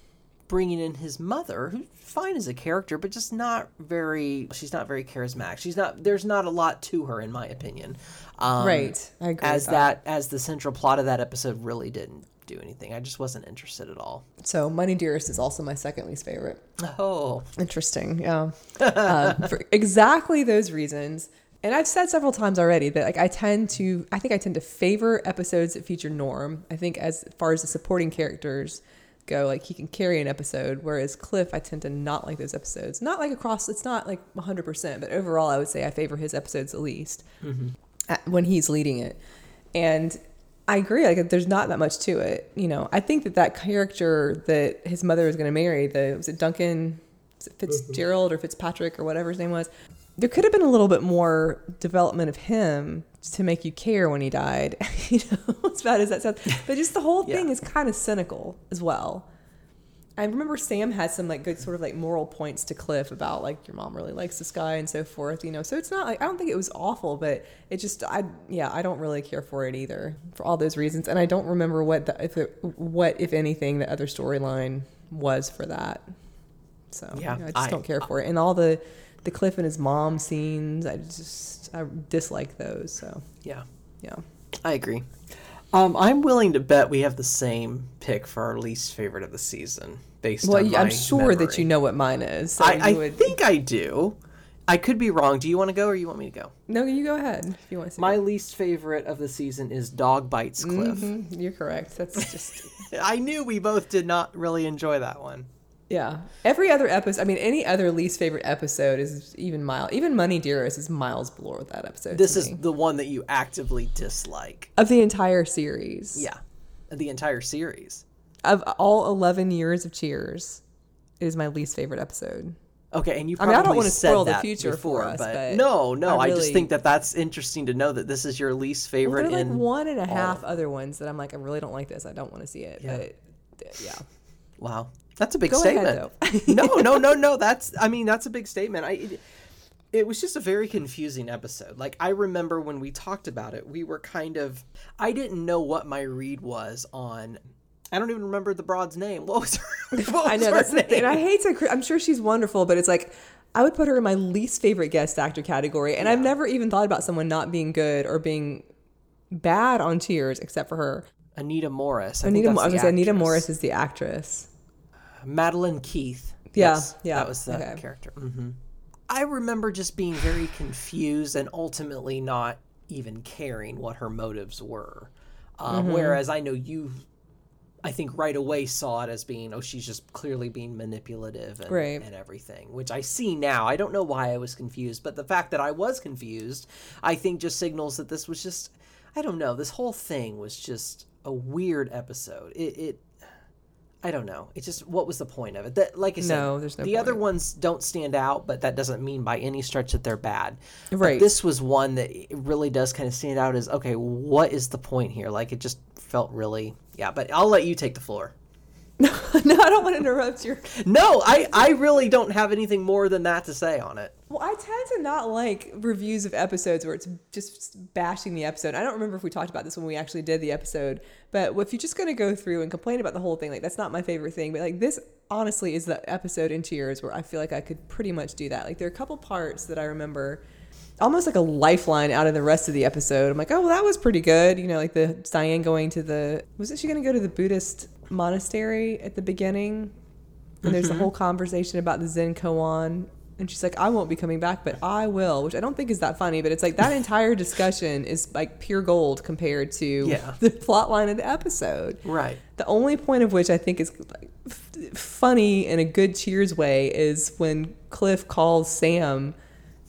S2: bringing in his mother, who's fine as a character, but just not very. She's not very charismatic. She's not. There's not a lot to her, in my opinion. Um,
S1: Right. I agree.
S2: As
S1: with that.
S2: that as the central plot of that episode really didn't do anything. I just wasn't interested at all.
S1: So Money Dearest is also my second least favorite.
S2: Oh,
S1: Interesting. Yeah. uh, for exactly those reasons. And I've said several times already that like I tend to I think I tend to favor episodes that feature Norm. I think as far as the supporting characters go, like he can carry an episode, whereas Cliff I tend to not like those episodes. Not like across it's not like 100%, but overall I would say I favor his episodes the least mm-hmm. at- when he's leading it. And I agree. Like, there's not that much to it. You know, I think that that character that his mother was going to marry, the was it Duncan was it mm-hmm. Fitzgerald or Fitzpatrick or whatever his name was, there could have been a little bit more development of him to make you care when he died. you know, as bad as that sounds, but just the whole thing is kind of cynical as well. I remember Sam had some like good sort of like moral points to Cliff about like your mom really likes this guy and so forth, you know. So it's not like I don't think it was awful, but it just I yeah I don't really care for it either for all those reasons, and I don't remember what the if it, what if anything the other storyline was for that. So
S2: Yeah,
S1: I just
S2: I-
S1: don't care for it, and all the the Cliff and his mom scenes I just I dislike those. So
S2: yeah.
S1: yeah.
S2: I agree. Um, I'm willing to bet we have the same pick for our least favorite of the season, based on
S1: Well,
S2: on
S1: I'm sure that you know what mine is. So
S2: I, I
S1: would,
S2: think I do. I could be wrong. Do you want to go, or you want me to go?
S1: no, you go ahead if you want to.
S2: My least favorite of the season is Dog Bites Cliff.
S1: Mhm, You're correct. That's just
S2: I knew we both did not really enjoy that one.
S1: Yeah. Every other episode, I mean, any other least favorite episode is even mild. Even Money Dearest is miles below that episode.
S2: This
S1: to
S2: is
S1: me.
S2: the one that you actively dislike.
S1: of the entire series.
S2: Yeah, the entire series.
S1: Of all 11 years of Cheers, it is my least favorite episode.
S2: Okay, and you
S1: I mean, I don't wanna spoil the future
S2: before,
S1: for us,
S2: but,
S1: but
S2: no, no,
S1: I
S2: I, just think that that's interesting to know that this is your least
S1: Well,
S2: favorite.
S1: there are like
S2: in
S1: one and a half
S2: of
S1: other ones that I'm like, I really don't like this. I don't want to see it.
S2: Yeah.
S1: But yeah.
S2: Wow, that's a big
S1: Go ahead,
S2: statement. no, no, no, no. That's I mean that's a big statement. I it, it was just a very confusing episode. Like I remember when we talked about it, we were kind of I didn't know what my read was on. I don't even remember the broad's name. What was her? What
S1: I know that's the thing. And I hate to. I'm sure she's wonderful, but it's like I would put her in my least favorite guest actor category, and I've never even thought about someone not being good or being bad on Cheers except for her.
S2: Anita Morris. I think
S1: Anita,
S2: that's
S1: I was
S2: the
S1: gonna say Anita. Morris is the actress.
S2: Madeline Keith.
S1: Yeah,
S2: Yes,
S1: yeah,
S2: That was the
S1: okay.
S2: character. hmm I remember just being very confused and ultimately not even caring what her motives were. Um,
S1: Mm-hmm.
S2: Whereas I know you, I think right away saw it as being, oh, she's just clearly being manipulative and,
S1: Right.
S2: and everything, which I see now. I don't know why I was confused, but the fact that I was confused, I think just signals that this was just, I don't know, this whole thing was just a weird episode. It, it I don't know. It's just what was the point of it? That like I said,
S1: No, there's no
S2: the other ones don't stand out, but that doesn't mean by any stretch that they're bad. But
S1: Right.
S2: this was one that really does kind of stand out as okay, what is the point here? Like it just felt really yeah. But I'll let you take the floor.
S1: no, I don't want to interrupt your.
S2: No, I I really don't have anything more than that to say on it.
S1: Well, I tend to not like reviews of episodes where it's just bashing the episode. I don't remember if we talked about this when we actually did the episode, but if you're just going to go through and complain about the whole thing, like that's not my favorite thing. But like this, honestly, is the episode in Cheers where I feel like I could pretty much do that. Like there are a couple parts that I remember. Almost like a lifeline out of the rest of the episode. I'm like, oh, well, that was pretty good. You know, like the Diane going to the wasn't she going to go to the Buddhist monastery at the beginning? And there's a mm-hmm. whole conversation about the Zen koan. And she's like, I won't be coming back, but I will, which I don't think is that funny. But it's like that entire discussion is like pure gold compared to
S2: Yeah.
S1: the plot line of the episode.
S2: Right.
S1: The only point of which I think is like, f- funny in a good Cheers way is when Cliff calls Sam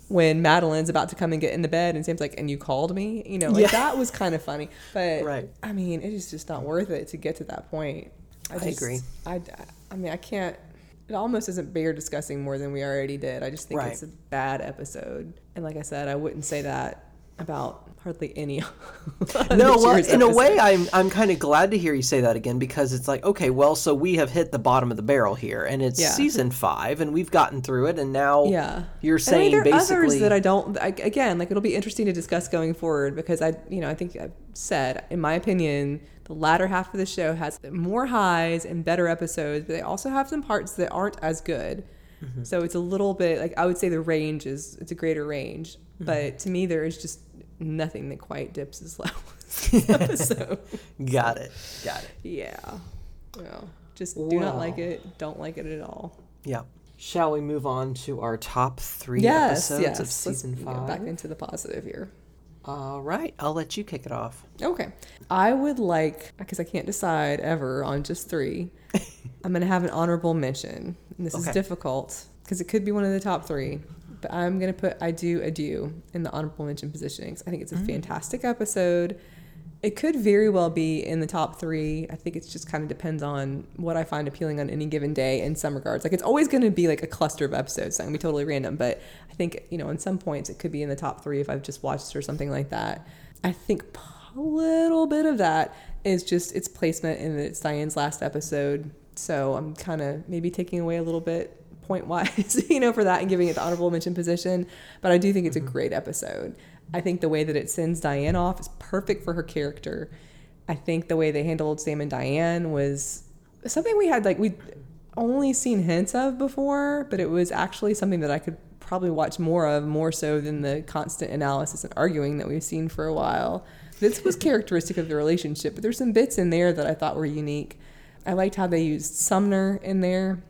S1: when Madeline's about to come and get in the bed, and Sam's like, "And you called me," you know, like
S2: Yeah.
S1: that was kind of funny. But
S2: Right.
S1: I mean, it is just not worth it to get to that point.
S2: I
S1: just-
S2: agree.
S1: I, I mean, I can't. It almost doesn't bear discussing more than we already did. I just think
S2: Right.
S1: it's a bad episode, and like I said, I wouldn't say that about hardly any.
S2: No, well, in a way. I'm I'm kind of glad to hear you say that again because it's like, okay, well, so we have hit the bottom of the barrel here, and it's
S1: Yeah.
S2: season five, and we've gotten through it, and now
S1: Yeah.
S2: you're
S1: And I mean,
S2: saying
S1: there are
S2: basically
S1: others that I don't. I, again, like it'll be interesting to discuss going forward because I, you know, I think I've said, in my opinion, the latter half of the show has more highs and better episodes, but they also have some parts that aren't as good.
S2: Mm-hmm.
S1: So it's a little bit like I would say the range is it's a greater range,
S2: Mm-hmm.
S1: but to me there is just nothing that quite dips as low as episode.
S2: got it, got it.
S1: yeah, yeah. Just do not like it. Don't like it at all.
S2: Yeah. Shall we move on to our top three
S1: Yes,
S2: episodes
S1: yes.
S2: of
S1: Let's
S2: season
S1: go
S2: five?
S1: back into the positive here.
S2: All right, I'll let you kick it off.
S1: Okay. I would like, because I can't decide ever on just three, I'm going to have an honorable mention. And this is difficult because it could be one of the top three. But I'm going to put I Do Adieu in the honorable mention position 'cause I think it's a mm. fantastic episode. It could very well be in the top three. I think it just kind of depends on what I find appealing on any given day in some regards. Like it's always going to be like a cluster of episodes. It's going to be totally random. But I think, you know, in some points it could be in the top three if I've just watched or something like that. I think a little bit of that is just its placement in it's Diane's last episode. So I'm kind of maybe taking away a little bit point wise, you know, for that and giving it the honorable mention position. But I do think it's a mm-hmm. great episode. I think the way that it sends Diane off is perfect for her character. I think the way they handled Sam and Diane was something we had like we'd only seen hints of before, but it was actually something that I could probably watch more of, more so than the constant analysis and arguing that we've seen for a while. This was characteristic of the relationship, but there's some bits in there that I thought were unique. I liked how they used Sumner in there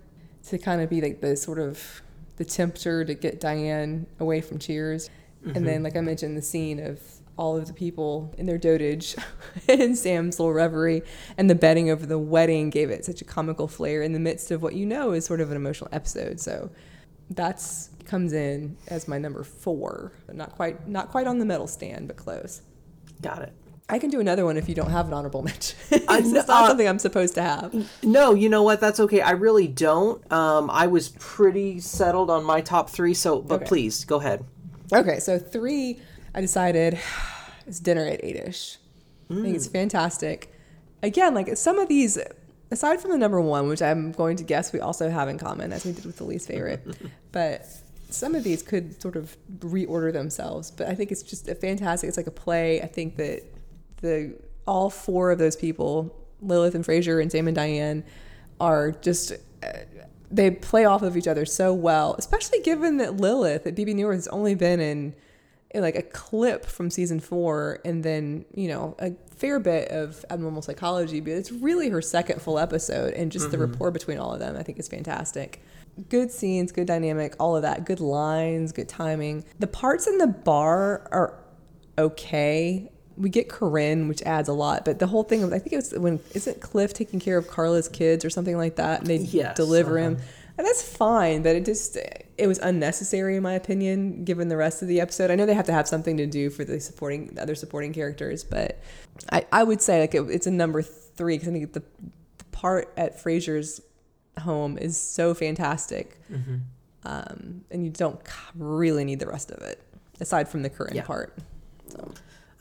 S1: to kind of be like the sort of the tempter to get Diane away from Cheers. And then, mm-hmm. like I mentioned, the scene of all of the people in their dotage and Sam's little reverie and the betting over the wedding gave it such a comical flair in the midst of what you know is sort of an emotional episode. So that's comes in as my number four. Not quite not quite on the medal stand, but close.
S2: Got it.
S1: I can do another one if you don't have an honorable mention. It's not
S2: uh,
S1: something I'm supposed to have.
S2: No, you know what? That's okay. I really don't. Um, I was pretty settled on my top three, so but
S1: Okay.
S2: please go ahead.
S1: Okay, so three, I decided it's dinner at eight ish. I think
S2: Mm.
S1: it's fantastic. Again, like some of these, aside from the number one, which I'm going to guess we also have in common, as we did with the least favorite, but some of these could sort of reorder themselves. But I think it's just a fantastic. It's like a play. I think that the all four of those people, Lilith and Frasier and Sam and Diane, are just uh, they play off of each other so well. Especially given that Lilith that Bebe Neuwirth has only been in like a clip from season four and then you know a fair bit of abnormal psychology but it's really her second full episode and just the rapport between all of them i think is fantastic good scenes good dynamic all of that good lines good timing the parts in the bar are okay we get Corinne, which adds a lot, but the whole thing of I think it was when isn't Cliff taking care of Carla's kids or something like that, and they
S2: Yes,
S1: deliver him,
S2: uh-huh.
S1: and that's fine, but it just it was unnecessary in my opinion, given the rest of the episode. I know they have to have something to do for the supporting the other supporting characters, but I I would say like it, it's a number three because I think the, the part at Frasier's home is so fantastic,
S2: Mm-hmm.
S1: um, and you don't really need the rest of it aside from the Corinne
S2: Yeah.
S1: part. So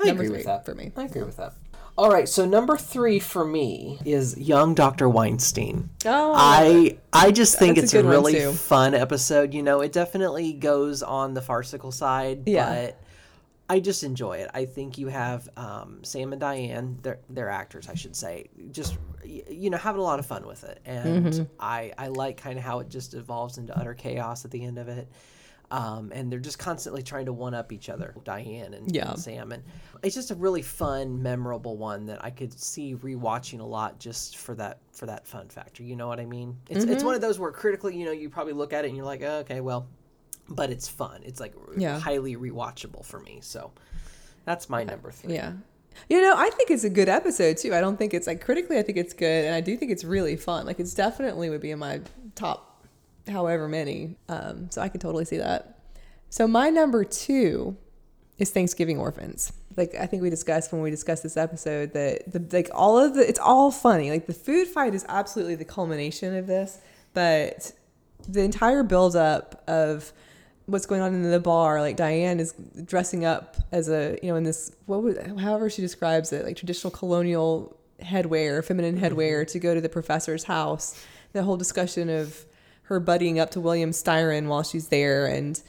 S2: I
S1: number
S2: agree
S1: three
S2: with that.
S1: for me.
S2: I agree with that. All right, so number three for me is young Dr. Weinstein.
S1: Oh,
S2: I I just think
S1: a
S2: it's a,
S1: good
S2: really fun episode. You know, it definitely goes on the farcical side,
S1: Yeah.
S2: but I just enjoy it. I think you have um, Sam and Diane, they're, they're actors, I should say, just you know having a lot of fun with it, and
S1: Mm-hmm.
S2: I I like kind of how it just evolves into utter chaos at the end of it. Um, and they're just constantly trying to one up each other, Diane and,
S1: Yeah.
S2: and Sam, and it's just a really fun, memorable one that I could see rewatching a lot just for that for that fun factor. You know what I mean? It's it's
S1: Mm-hmm.
S2: one of those where critically, you know, you probably look at it and you're like, oh, okay, well, but it's fun. It's like
S1: Yeah.
S2: highly rewatchable for me. So that's my number three.
S1: Yeah. You know, I think it's a good episode too. I don't think it's like critically, I think it's good, and I do think it's really fun. Like, it's definitely would be in my top, however many. Um, so I can totally see that. So my number two is Thanksgiving Orphans. Like I think we discussed when we discussed this episode that the like all of the it's all funny. Like the food fight is absolutely the culmination of this, but the entire build up of what's going on in the bar like diane is dressing up as a you know in this what however she describes it like traditional colonial headwear feminine headwear to go to the professor's house the whole discussion of her buddying up to william styron while she's there and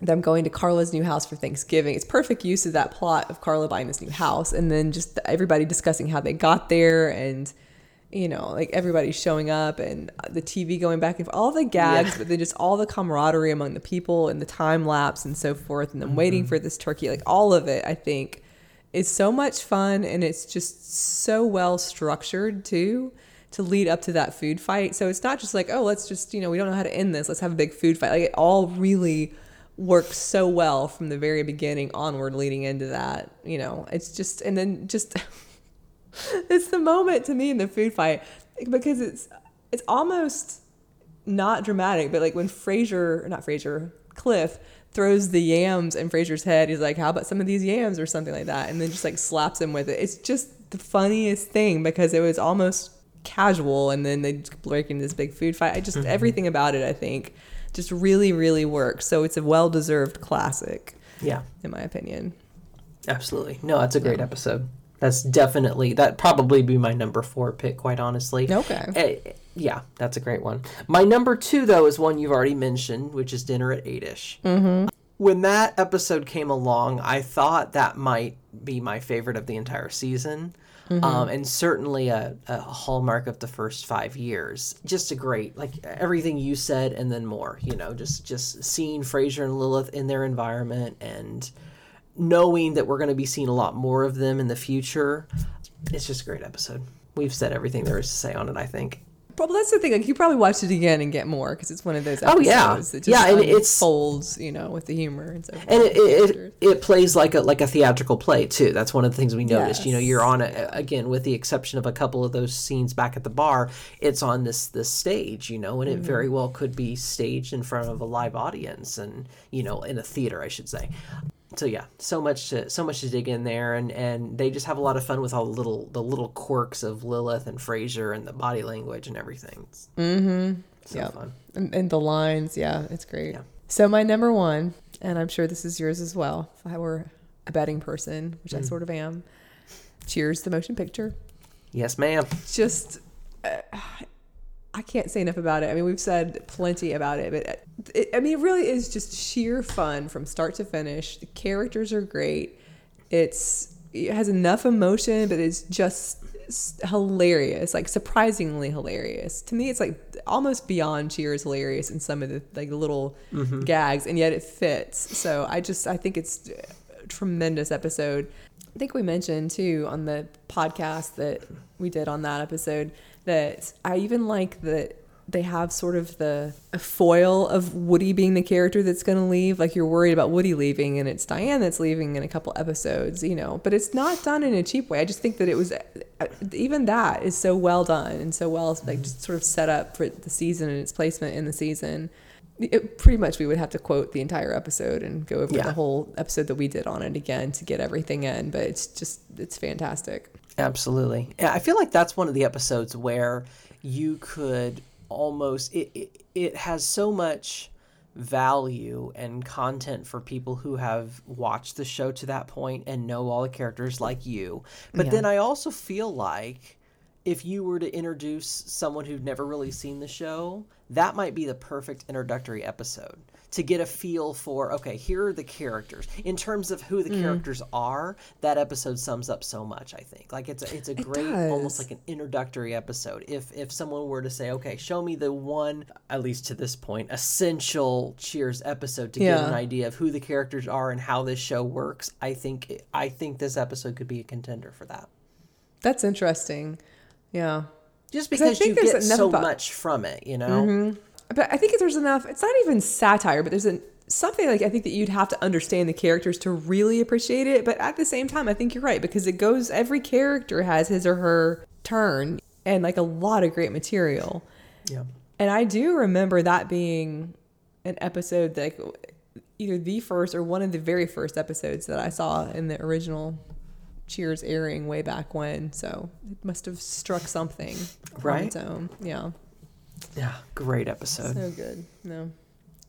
S1: them going to Carla's new house for Thanksgiving. It's perfect use of that plot of Carla buying this new house and then just everybody discussing how they got there and you know, like everybody showing up and the TV going back and forth, all the gags,
S2: Yeah.
S1: but then just all the camaraderie among the people and the time lapse and so forth, and then waiting mm-hmm. for this turkey, like all of it, I think is so much fun and it's just so well structured too to lead up to that food fight. So it's not just like, oh, let's just, you know, we don't know how to end this, let's have a big food fight. Like it all really works so well from the very beginning onward leading into that, you know. It's just and then just it's the moment to me in the food fight because it's it's almost not dramatic, but like when Frasier, not Frasier, Cliff throws the yams in Frasier's head, he's like, "How about some of these yams?" or something like that, and then just like slaps him with it. It's just the funniest thing because it was almost casual, and then they break into this big food fight. I just everything about it, I think, just really, really works. So it's a well-deserved classic,
S2: Yeah,
S1: in my opinion.
S2: absolutely. No, that's a great episode. That's definitely that probably be my number four pick, quite honestly.
S1: Okay.
S2: Eh, yeah, that's a great one. My number two, though, is one you've already mentioned, which is Dinner at Eight Ish. Mm-hmm. When that episode came along, I thought that might be my favorite of the entire season. Um, and certainly a, a hallmark of the first five years. Just a great, like everything you said, and then more. You know, just just seeing Frasier and Lilith in their environment, and knowing that we're going to be seeing a lot more of them in the future. It's just a great episode. We've said everything there is to say on it. I think.
S1: Well, that's the thing. Like you probably watch it again and get more because it's one of those
S2: Oh, yeah.
S1: that just
S2: Yeah, and it's-
S1: unfolds, you know, with the humor and so forth.
S2: and it, it, it, plays like a like a theatrical play too that's one of the things we noticed you know you're on a, again with the exception of a couple of those scenes back at the bar it's on this this stage you know and it very mm-hmm. well could be staged in front of a live audience and you know in a theater i should say so yeah so much to so much to dig in there and and they just have a lot of fun with all the little the little quirks of lilith and Frasier and the body language and everything it's mm-hmm so
S1: Yeah.
S2: fun
S1: and, and the lines, yeah, it's great.
S2: Yeah.
S1: So my number one, and I'm sure this is yours as well. If I were a betting person, which
S2: Mm.
S1: I sort of am, Cheers, the motion picture.
S2: yes ma'am
S1: Just, uh, I can't say enough about it. I mean, we've said plenty about it, but it, I mean, it really is just sheer fun from start to finish. The characters are great. It's it has enough emotion, but it's just hilarious, like surprisingly hilarious. To me, it's like almost beyond Cheers hilarious in some of the like little mm-hmm. gags, and yet it fits. So I just I think it's a tremendous episode. I think we mentioned too on the podcast that we did on that episode that I even like that they have sort of the foil of Woody being the character that's going to leave. Like you're worried about Woody leaving, and it's Diane that's leaving in a couple episodes, you know. But it's not done in a cheap way. I just think that it was uh, even that is so well done and so well like just sort of set up for the season and its placement in the season. It, pretty much, we would have to quote the entire episode and go over
S2: Yeah.
S1: the whole episode that we did on it again to get everything in. But it's just it's fantastic.
S2: Absolutely. Yeah, I feel like that's one of the episodes where you could almost it, it, it has so much value and content for people who have watched the show to that point and know all the characters like you. But
S1: Yeah.
S2: then I also feel like if you were to introduce someone who'd never really seen the show, that might be the perfect introductory episode to get a feel for okay, here are the characters. In terms of who the
S1: Mm.
S2: characters are, that episode sums up so much, I think. Like it's a, it's a great almost like an introductory episode. If if someone were to say, "Okay, show me the one at least to this point essential Cheers episode to get an idea of who the characters are and how this show works," I think I think this episode could be a contender for that.
S1: That's interesting. Yeah.
S2: Just
S1: 'Cause
S2: because you get so much from it, you know.
S1: But I think there's enough. It's not even satire, but there's an something like I think that you'd have to understand the characters to really appreciate it. But at the same time, I think you're right because it goes. Every character has his or her turn, and like a lot of great material.
S2: Yeah.
S1: And I do remember that being an episode that like, either the first or one of the very first episodes that I saw in the original Cheers airing way back when. So it must have struck something on
S2: Right.
S1: its own. Yeah.
S2: Yeah, great episode.
S1: So good. No.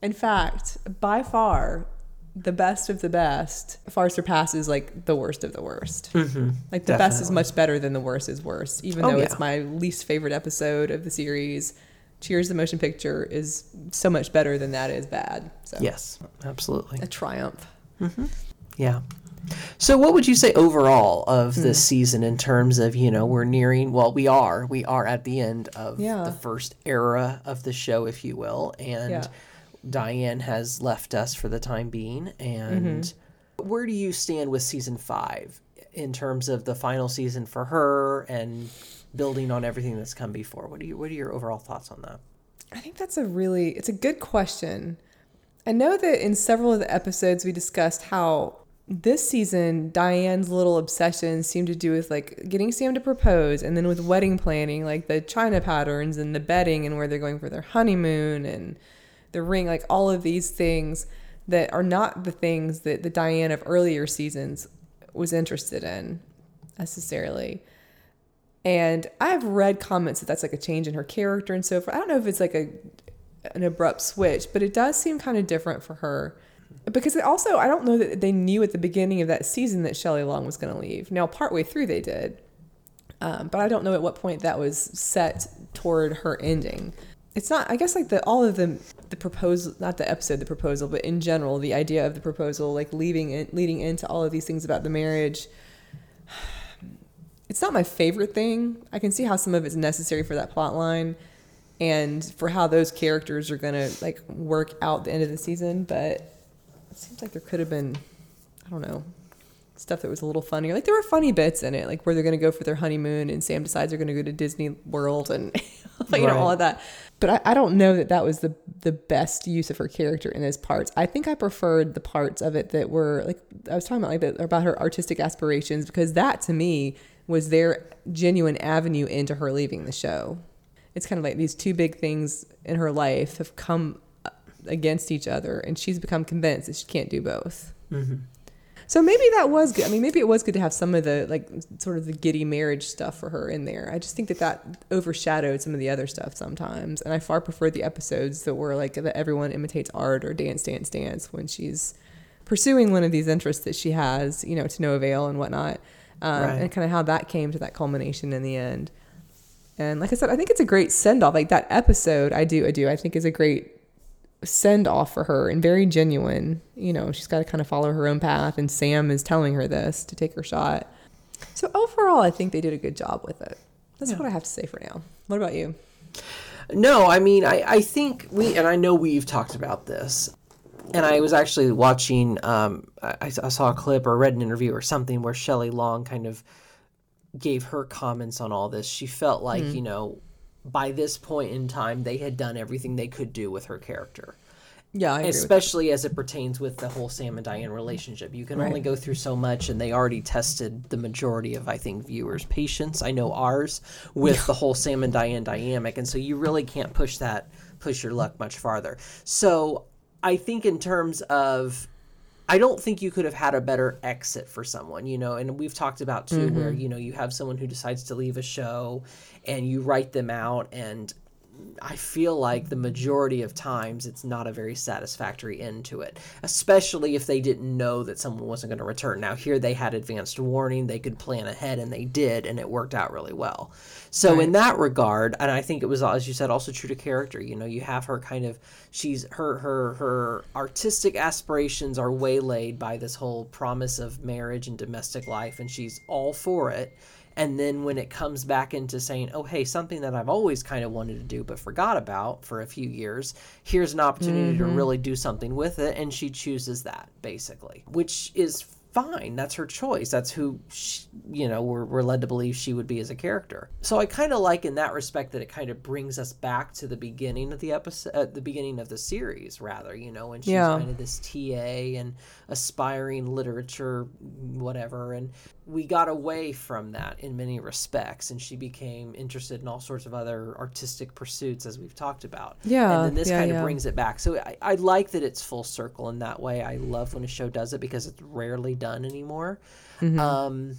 S1: In fact, by far, the best of the best far surpasses like the worst of the worst.
S2: Mm-hmm.
S1: Like the best is much better than the worst is worse, even
S2: Oh,
S1: though
S2: yeah.
S1: it's my least favorite episode of the series. Cheers the motion picture is so much better than that is bad. So
S2: Yes, absolutely.
S1: a triumph.
S2: Yeah. So, what would you say overall of this season in terms of, you know, we're nearing, well, we are, we are at the end of
S1: Yeah.
S2: the first era of the show, if you will. And
S1: Yeah.
S2: Diane has left us for the time being. And
S1: Mm-hmm.
S2: where do you stand with season five in terms of the final season for her and building on everything that's come before? What are, you, what are your overall thoughts on that?
S1: I think that's a really it's a good question. I know that in several of the episodes we discussed how this season Diane's little obsessions seem to do with like getting Sam to propose and then with wedding planning, like the china patterns and the bedding and where they're going for their honeymoon and the ring, like all of these things that are not the things that the Diane of earlier seasons was interested in necessarily. And I've read comments that that's like a change in her character and so forth. I don't know if it's like a an abrupt switch, but it does seem kind of different for her. Because also, I don't know that they knew at the beginning of that season that Shelley Long was going to leave. Now, partway through they did, um, but I don't know at what point that was set toward her ending. It's not. I guess like the all of the the proposal, not the episode, the proposal, but in general, the idea of the proposal, like leading in, leading into all of these things about the marriage it's not my favorite thing. I can see how some of it's necessary for that plot line and for how those characters are gonna like work out the end of the season, but it seems like there could have been I don't know stuff that was a little funnier. Like there were funny bits in it, like where they're gonna go for their honeymoon and Sam decides they're gonna go to Disney World and you know all of that. But I, I don't know that that was the the best use of her character in those parts. I think I preferred the parts of it that were like I was talking about like the, about her artistic aspirations because that to me was their genuine avenue into her leaving the show. It's kind of like these two big things in her life have come against each other, and she's become convinced that she can't do both. So maybe that was good. I mean, maybe it was good to have some of the like sort of the giddy marriage stuff for her in there. I just think that that overshadowed some of the other stuff sometimes, and I far prefer the episodes that were like that everyone imitates art or dance, dance, dance when she's pursuing one of these interests that she has, you know, to no avail and whatnot, um,
S2: Right.
S1: and kind of how that came to that culmination in the end. And like I said, I think it's a great send off. Like that episode, I do, I do, I think is a great send off for her and very genuine. You know, she's got to kind of follow her own path, and Sam is telling her this to take her shot. So overall, I think they did a good job with it. That's what I have to say for now. What about you?
S2: No, I mean, I, I think we, and I know we've talked about this. and I was actually watching. Um, I, I saw a clip or read an interview or something where Shelley Long kind of gave her comments on all this. She felt like
S1: Mm-hmm.
S2: you know, by this point in time, they had done everything they could do with her character.
S1: Yeah, I agree with
S2: Especially as it pertains with the whole Sam and Diane relationship. You can only go through so much, and they already tested the majority of, I think, viewers' patience. I know ours with the whole Sam and Diane dynamic, and so you really can't push that, push your luck much farther. So I think, in terms of I don't think you could have had a better exit for someone, you know, and we've talked about too where, mm-hmm. you know, you have someone who decides to leave a show and you write them out and I feel like the majority of times it's not a very satisfactory end to it, especially if they didn't know that someone wasn't going to return. Now, here they had advanced warning, they could plan ahead, and they did, and it worked out really well. So, in that regard, and I think it was, as you said, also true to character. You know, you have her kind of, she's her her her artistic aspirations are waylaid by this whole promise of marriage and domestic life, and she's all for it. And then when it comes back into saying, oh, hey, something that I've always kind of wanted to do but forgot about for a few years, here's an opportunity to really do something with it. And she chooses that, basically, which is fine. That's her choice. That's who, she, you know, we're, we're led to believe she would be as a character. So I kind of like in that respect that it kind of brings us back to the beginning of the episode, uh, the beginning of the series, rather, you know, when she's
S1: Yeah.
S2: kind of this TA and aspiring literature, whatever. And we got away from that in many respects, and she became interested in all sorts of other artistic pursuits, as we've talked about.
S1: Yeah,
S2: and then this
S1: yeah,
S2: kind
S1: yeah.
S2: of brings it back. So I, I like that it's full circle in that way. I love when a show does it because it's rarely done anymore.
S1: Mm-hmm.
S2: Um,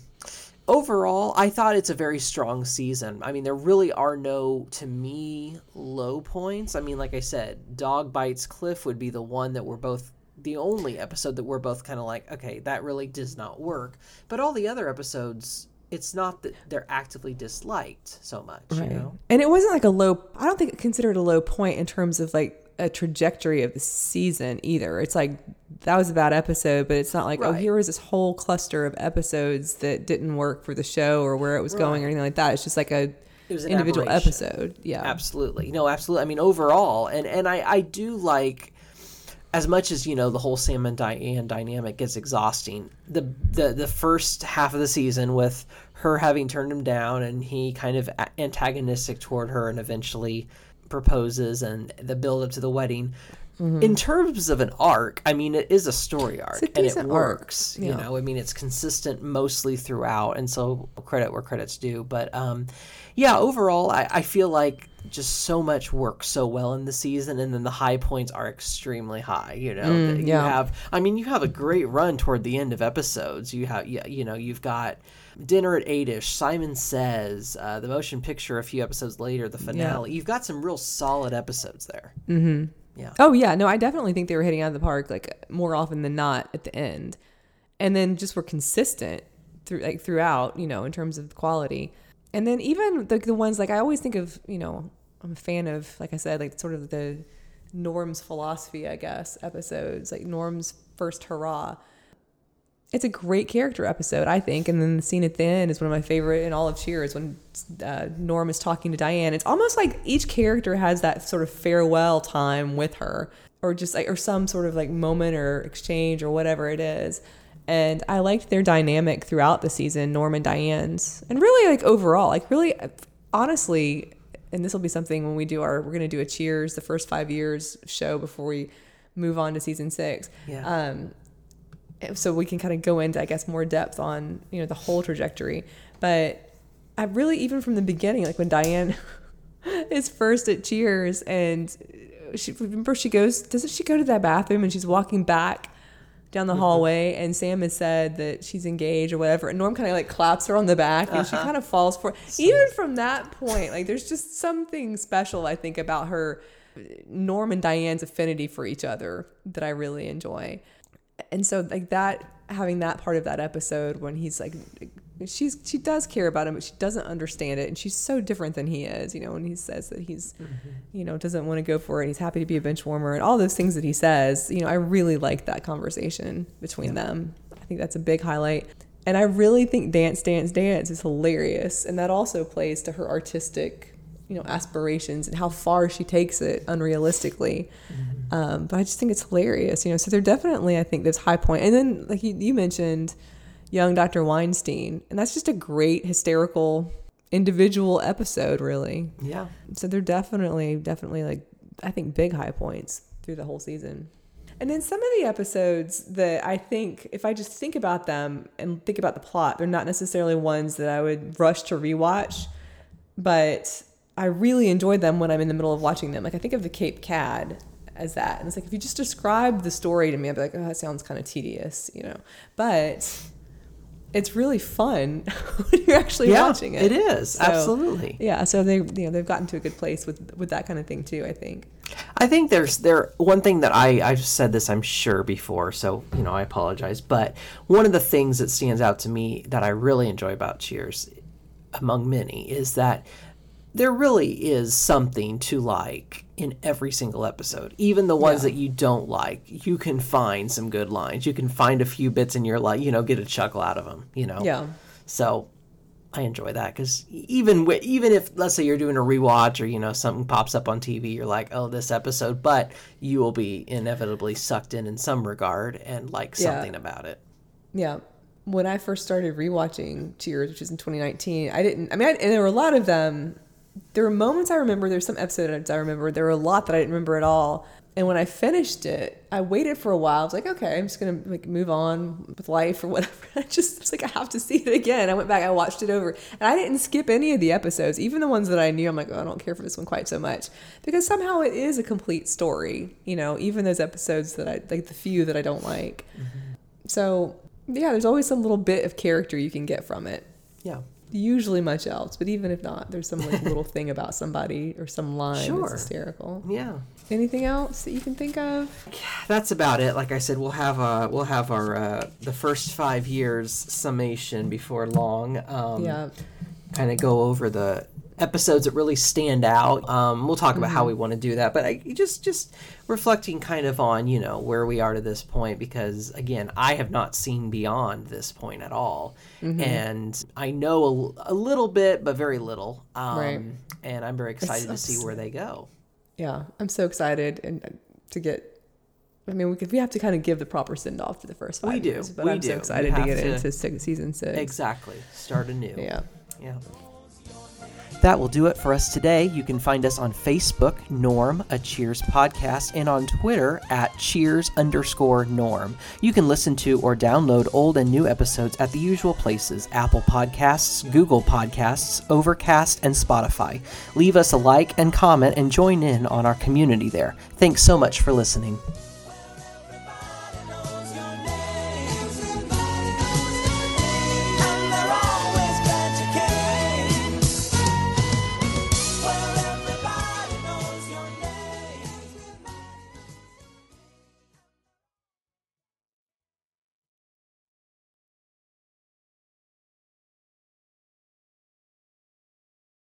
S2: overall, I thought it's a very strong season. I mean, there really are no, to me, low points. I mean, like I said, Dog Bites Cliff would be the one that we're both the only episode that we're both kind of like, okay, that really does not work. But all the other episodes, it's not that they're actively disliked so much, you know?
S1: And it wasn't like a low, I don't think it considered a low point in terms of like a trajectory of the season either. It's like that was a bad episode, but it's not like, oh, here was this whole cluster of episodes that didn't work for the show or where it was going or anything like that. It's just like a
S2: It was an
S1: individual
S2: aberration.
S1: episode. Yeah.
S2: Absolutely. No, absolutely. I mean, overall, and and I I do like as much as you know the whole Sam and Diane dynamic gets exhausting. The the the first half of the season with her having turned him down and he kind of antagonistic toward her and eventually proposes and the build up to the wedding. In terms of an arc, I mean, it is a story arc
S1: a
S2: and it works.
S1: yeah.
S2: You know, I mean, it's consistent mostly throughout, and so credit where credit's due. But um, yeah, overall, I, I feel like just so much works so well in the season, and then the high points are extremely high. You know, that you
S1: yeah.
S2: have. I mean, you have a great run toward the end of episodes. You have, yeah, you know, you've got. Dinner at Eightish, Simon Says, uh, the motion picture a few episodes later, the finale. You've got some real solid episodes there. Mm-hmm.
S1: yeah oh yeah, no, I definitely think they were hitting out of the park like more often than not at the end, and then just were consistent through like throughout, you know, in terms of quality. And then even the the ones like I always think of, you know, I'm a fan of like I said, like sort of the Norm's philosophy, I guess, episodes like Norm's first hurrah. It's a great character episode, I think. And then the scene at the end is one of my favorite in all of Cheers when uh, Norm is talking to Diane. It's almost like each character has that sort of farewell time with her, or just like, or some sort of like moment or exchange or whatever it is. And I liked their dynamic throughout the season, Norm and Diane's, and really like overall, like really, honestly, and this will be something when we do our, we're going to do a Cheers, the first five years show before we move on to season six.
S2: Yeah.
S1: Um, so we can kind of go into i guess more depth on you know the whole trajectory but i really even from the beginning like when diane is first at cheers and she remember she goes doesn't she go to that bathroom and she's walking back down the hallway and sam has said that she's engaged or whatever and norm kind of like claps her on the back and she uh-huh. kind of falls for even from that point like there's just something special i think about her norm and diane's affinity for each other that i really enjoy. And so like that having that part of that episode when he's like she's she does care about him but she doesn't understand it and she's so different than he is you know when he says that he's mm-hmm. you know doesn't want to go for it he's happy to be a bench warmer and all those things that he says you know i really like that conversation between them. I think that's a big highlight. And i really think dance dance dance is hilarious and that also plays to her artistic you know aspirations and how far she takes it unrealistically.
S2: Mm-hmm.
S1: Um, but I just think it's hilarious, you know. So they're definitely, I think, this high point. And then, like you, you mentioned, young Dr. Weinstein, and that's just a great hysterical individual episode, really.
S2: Yeah.
S1: So they're definitely, definitely like I think big high points through the whole season. And then some of the episodes that I think, if I just think about them and think about the plot, they're not necessarily ones that I would rush to rewatch, but I really enjoy them when I'm in the middle of watching them. Like I think of the Cape Cad as that. And it's like if you just describe the story to me, I'd be like, oh, that sounds kind of tedious, you know. But it's really fun when you're actually
S2: Yeah,
S1: watching it.
S2: it is,
S1: So,
S2: absolutely.
S1: Yeah, so they you know they've gotten to a good place with with that kind of thing too. I think.
S2: I think there's there one thing that I I've said this I'm sure before, so you know I apologize. But one of the things that stands out to me that I really enjoy about Cheers, among many, is that there really is something to like in every single episode. Even the ones
S1: Yeah.
S2: that you don't like, you can find some good lines. You can find a few bits in your life, you know, get a chuckle out of them. You know.
S1: Yeah.
S2: So I enjoy that because even wi- even if let's say you're doing a rewatch or you know something pops up on TV, you're like, oh, this episode, but you will be inevitably sucked in in some regard and like
S1: Yeah.
S2: something about it.
S1: Yeah. When I first started rewatching Cheers, which was in 2019, I didn't, I mean, I, and there were a lot of them. There were moments I remember, there's some episodes I remember. There were a lot that I didn't remember at all. And when I finished it, I waited for a while. I was like, okay, I'm just going to like move on with life or whatever. I just was like, I have to see it again. I went back, I watched it over. And I didn't skip any of the episodes, even the ones that I knew. I'm like, oh, I don't care for this one quite so much. Because somehow it is a complete story, you know, even those episodes that I, like the few that I don't like. Mm-hmm. So yeah, there's always some little bit of character you can get from it.
S2: Yeah.
S1: Usually much else, but even if not, there's some like little thing about somebody or some line
S2: Sure.
S1: that's hysterical.
S2: Yeah.
S1: Anything else that you can think of?
S2: That's about it. Like I said, we'll have uh we'll have our uh, the first five years summation before long. Um,
S1: yeah,
S2: kind of go over the episodes that really stand out. Um, we'll talk about how we want to do that, but I just just reflecting kind of on you know where we are to this point because again I have not seen beyond this point at all, and I know a, a little bit but very little. Um,
S1: Right.
S2: And I'm very excited to see where they go.
S1: yeah. I'm so excited and uh, to get. I mean, we could, we have to kind of give the proper send off to the first five
S2: We do.
S1: years, but
S2: We
S1: I'm
S2: do.
S1: so excited to get
S2: to-
S1: into season six.
S2: Exactly. Start anew.
S1: Yeah.
S2: Yeah. That will do it for us today. You can find us on Facebook, Norm, a Cheers podcast, and on Twitter at Cheers underscore Norm. You can listen to or download old and new episodes at the usual places Apple Podcasts, Google Podcasts, Overcast, and Spotify. Leave us a like and comment and join in on our community there. Thanks so much for listening.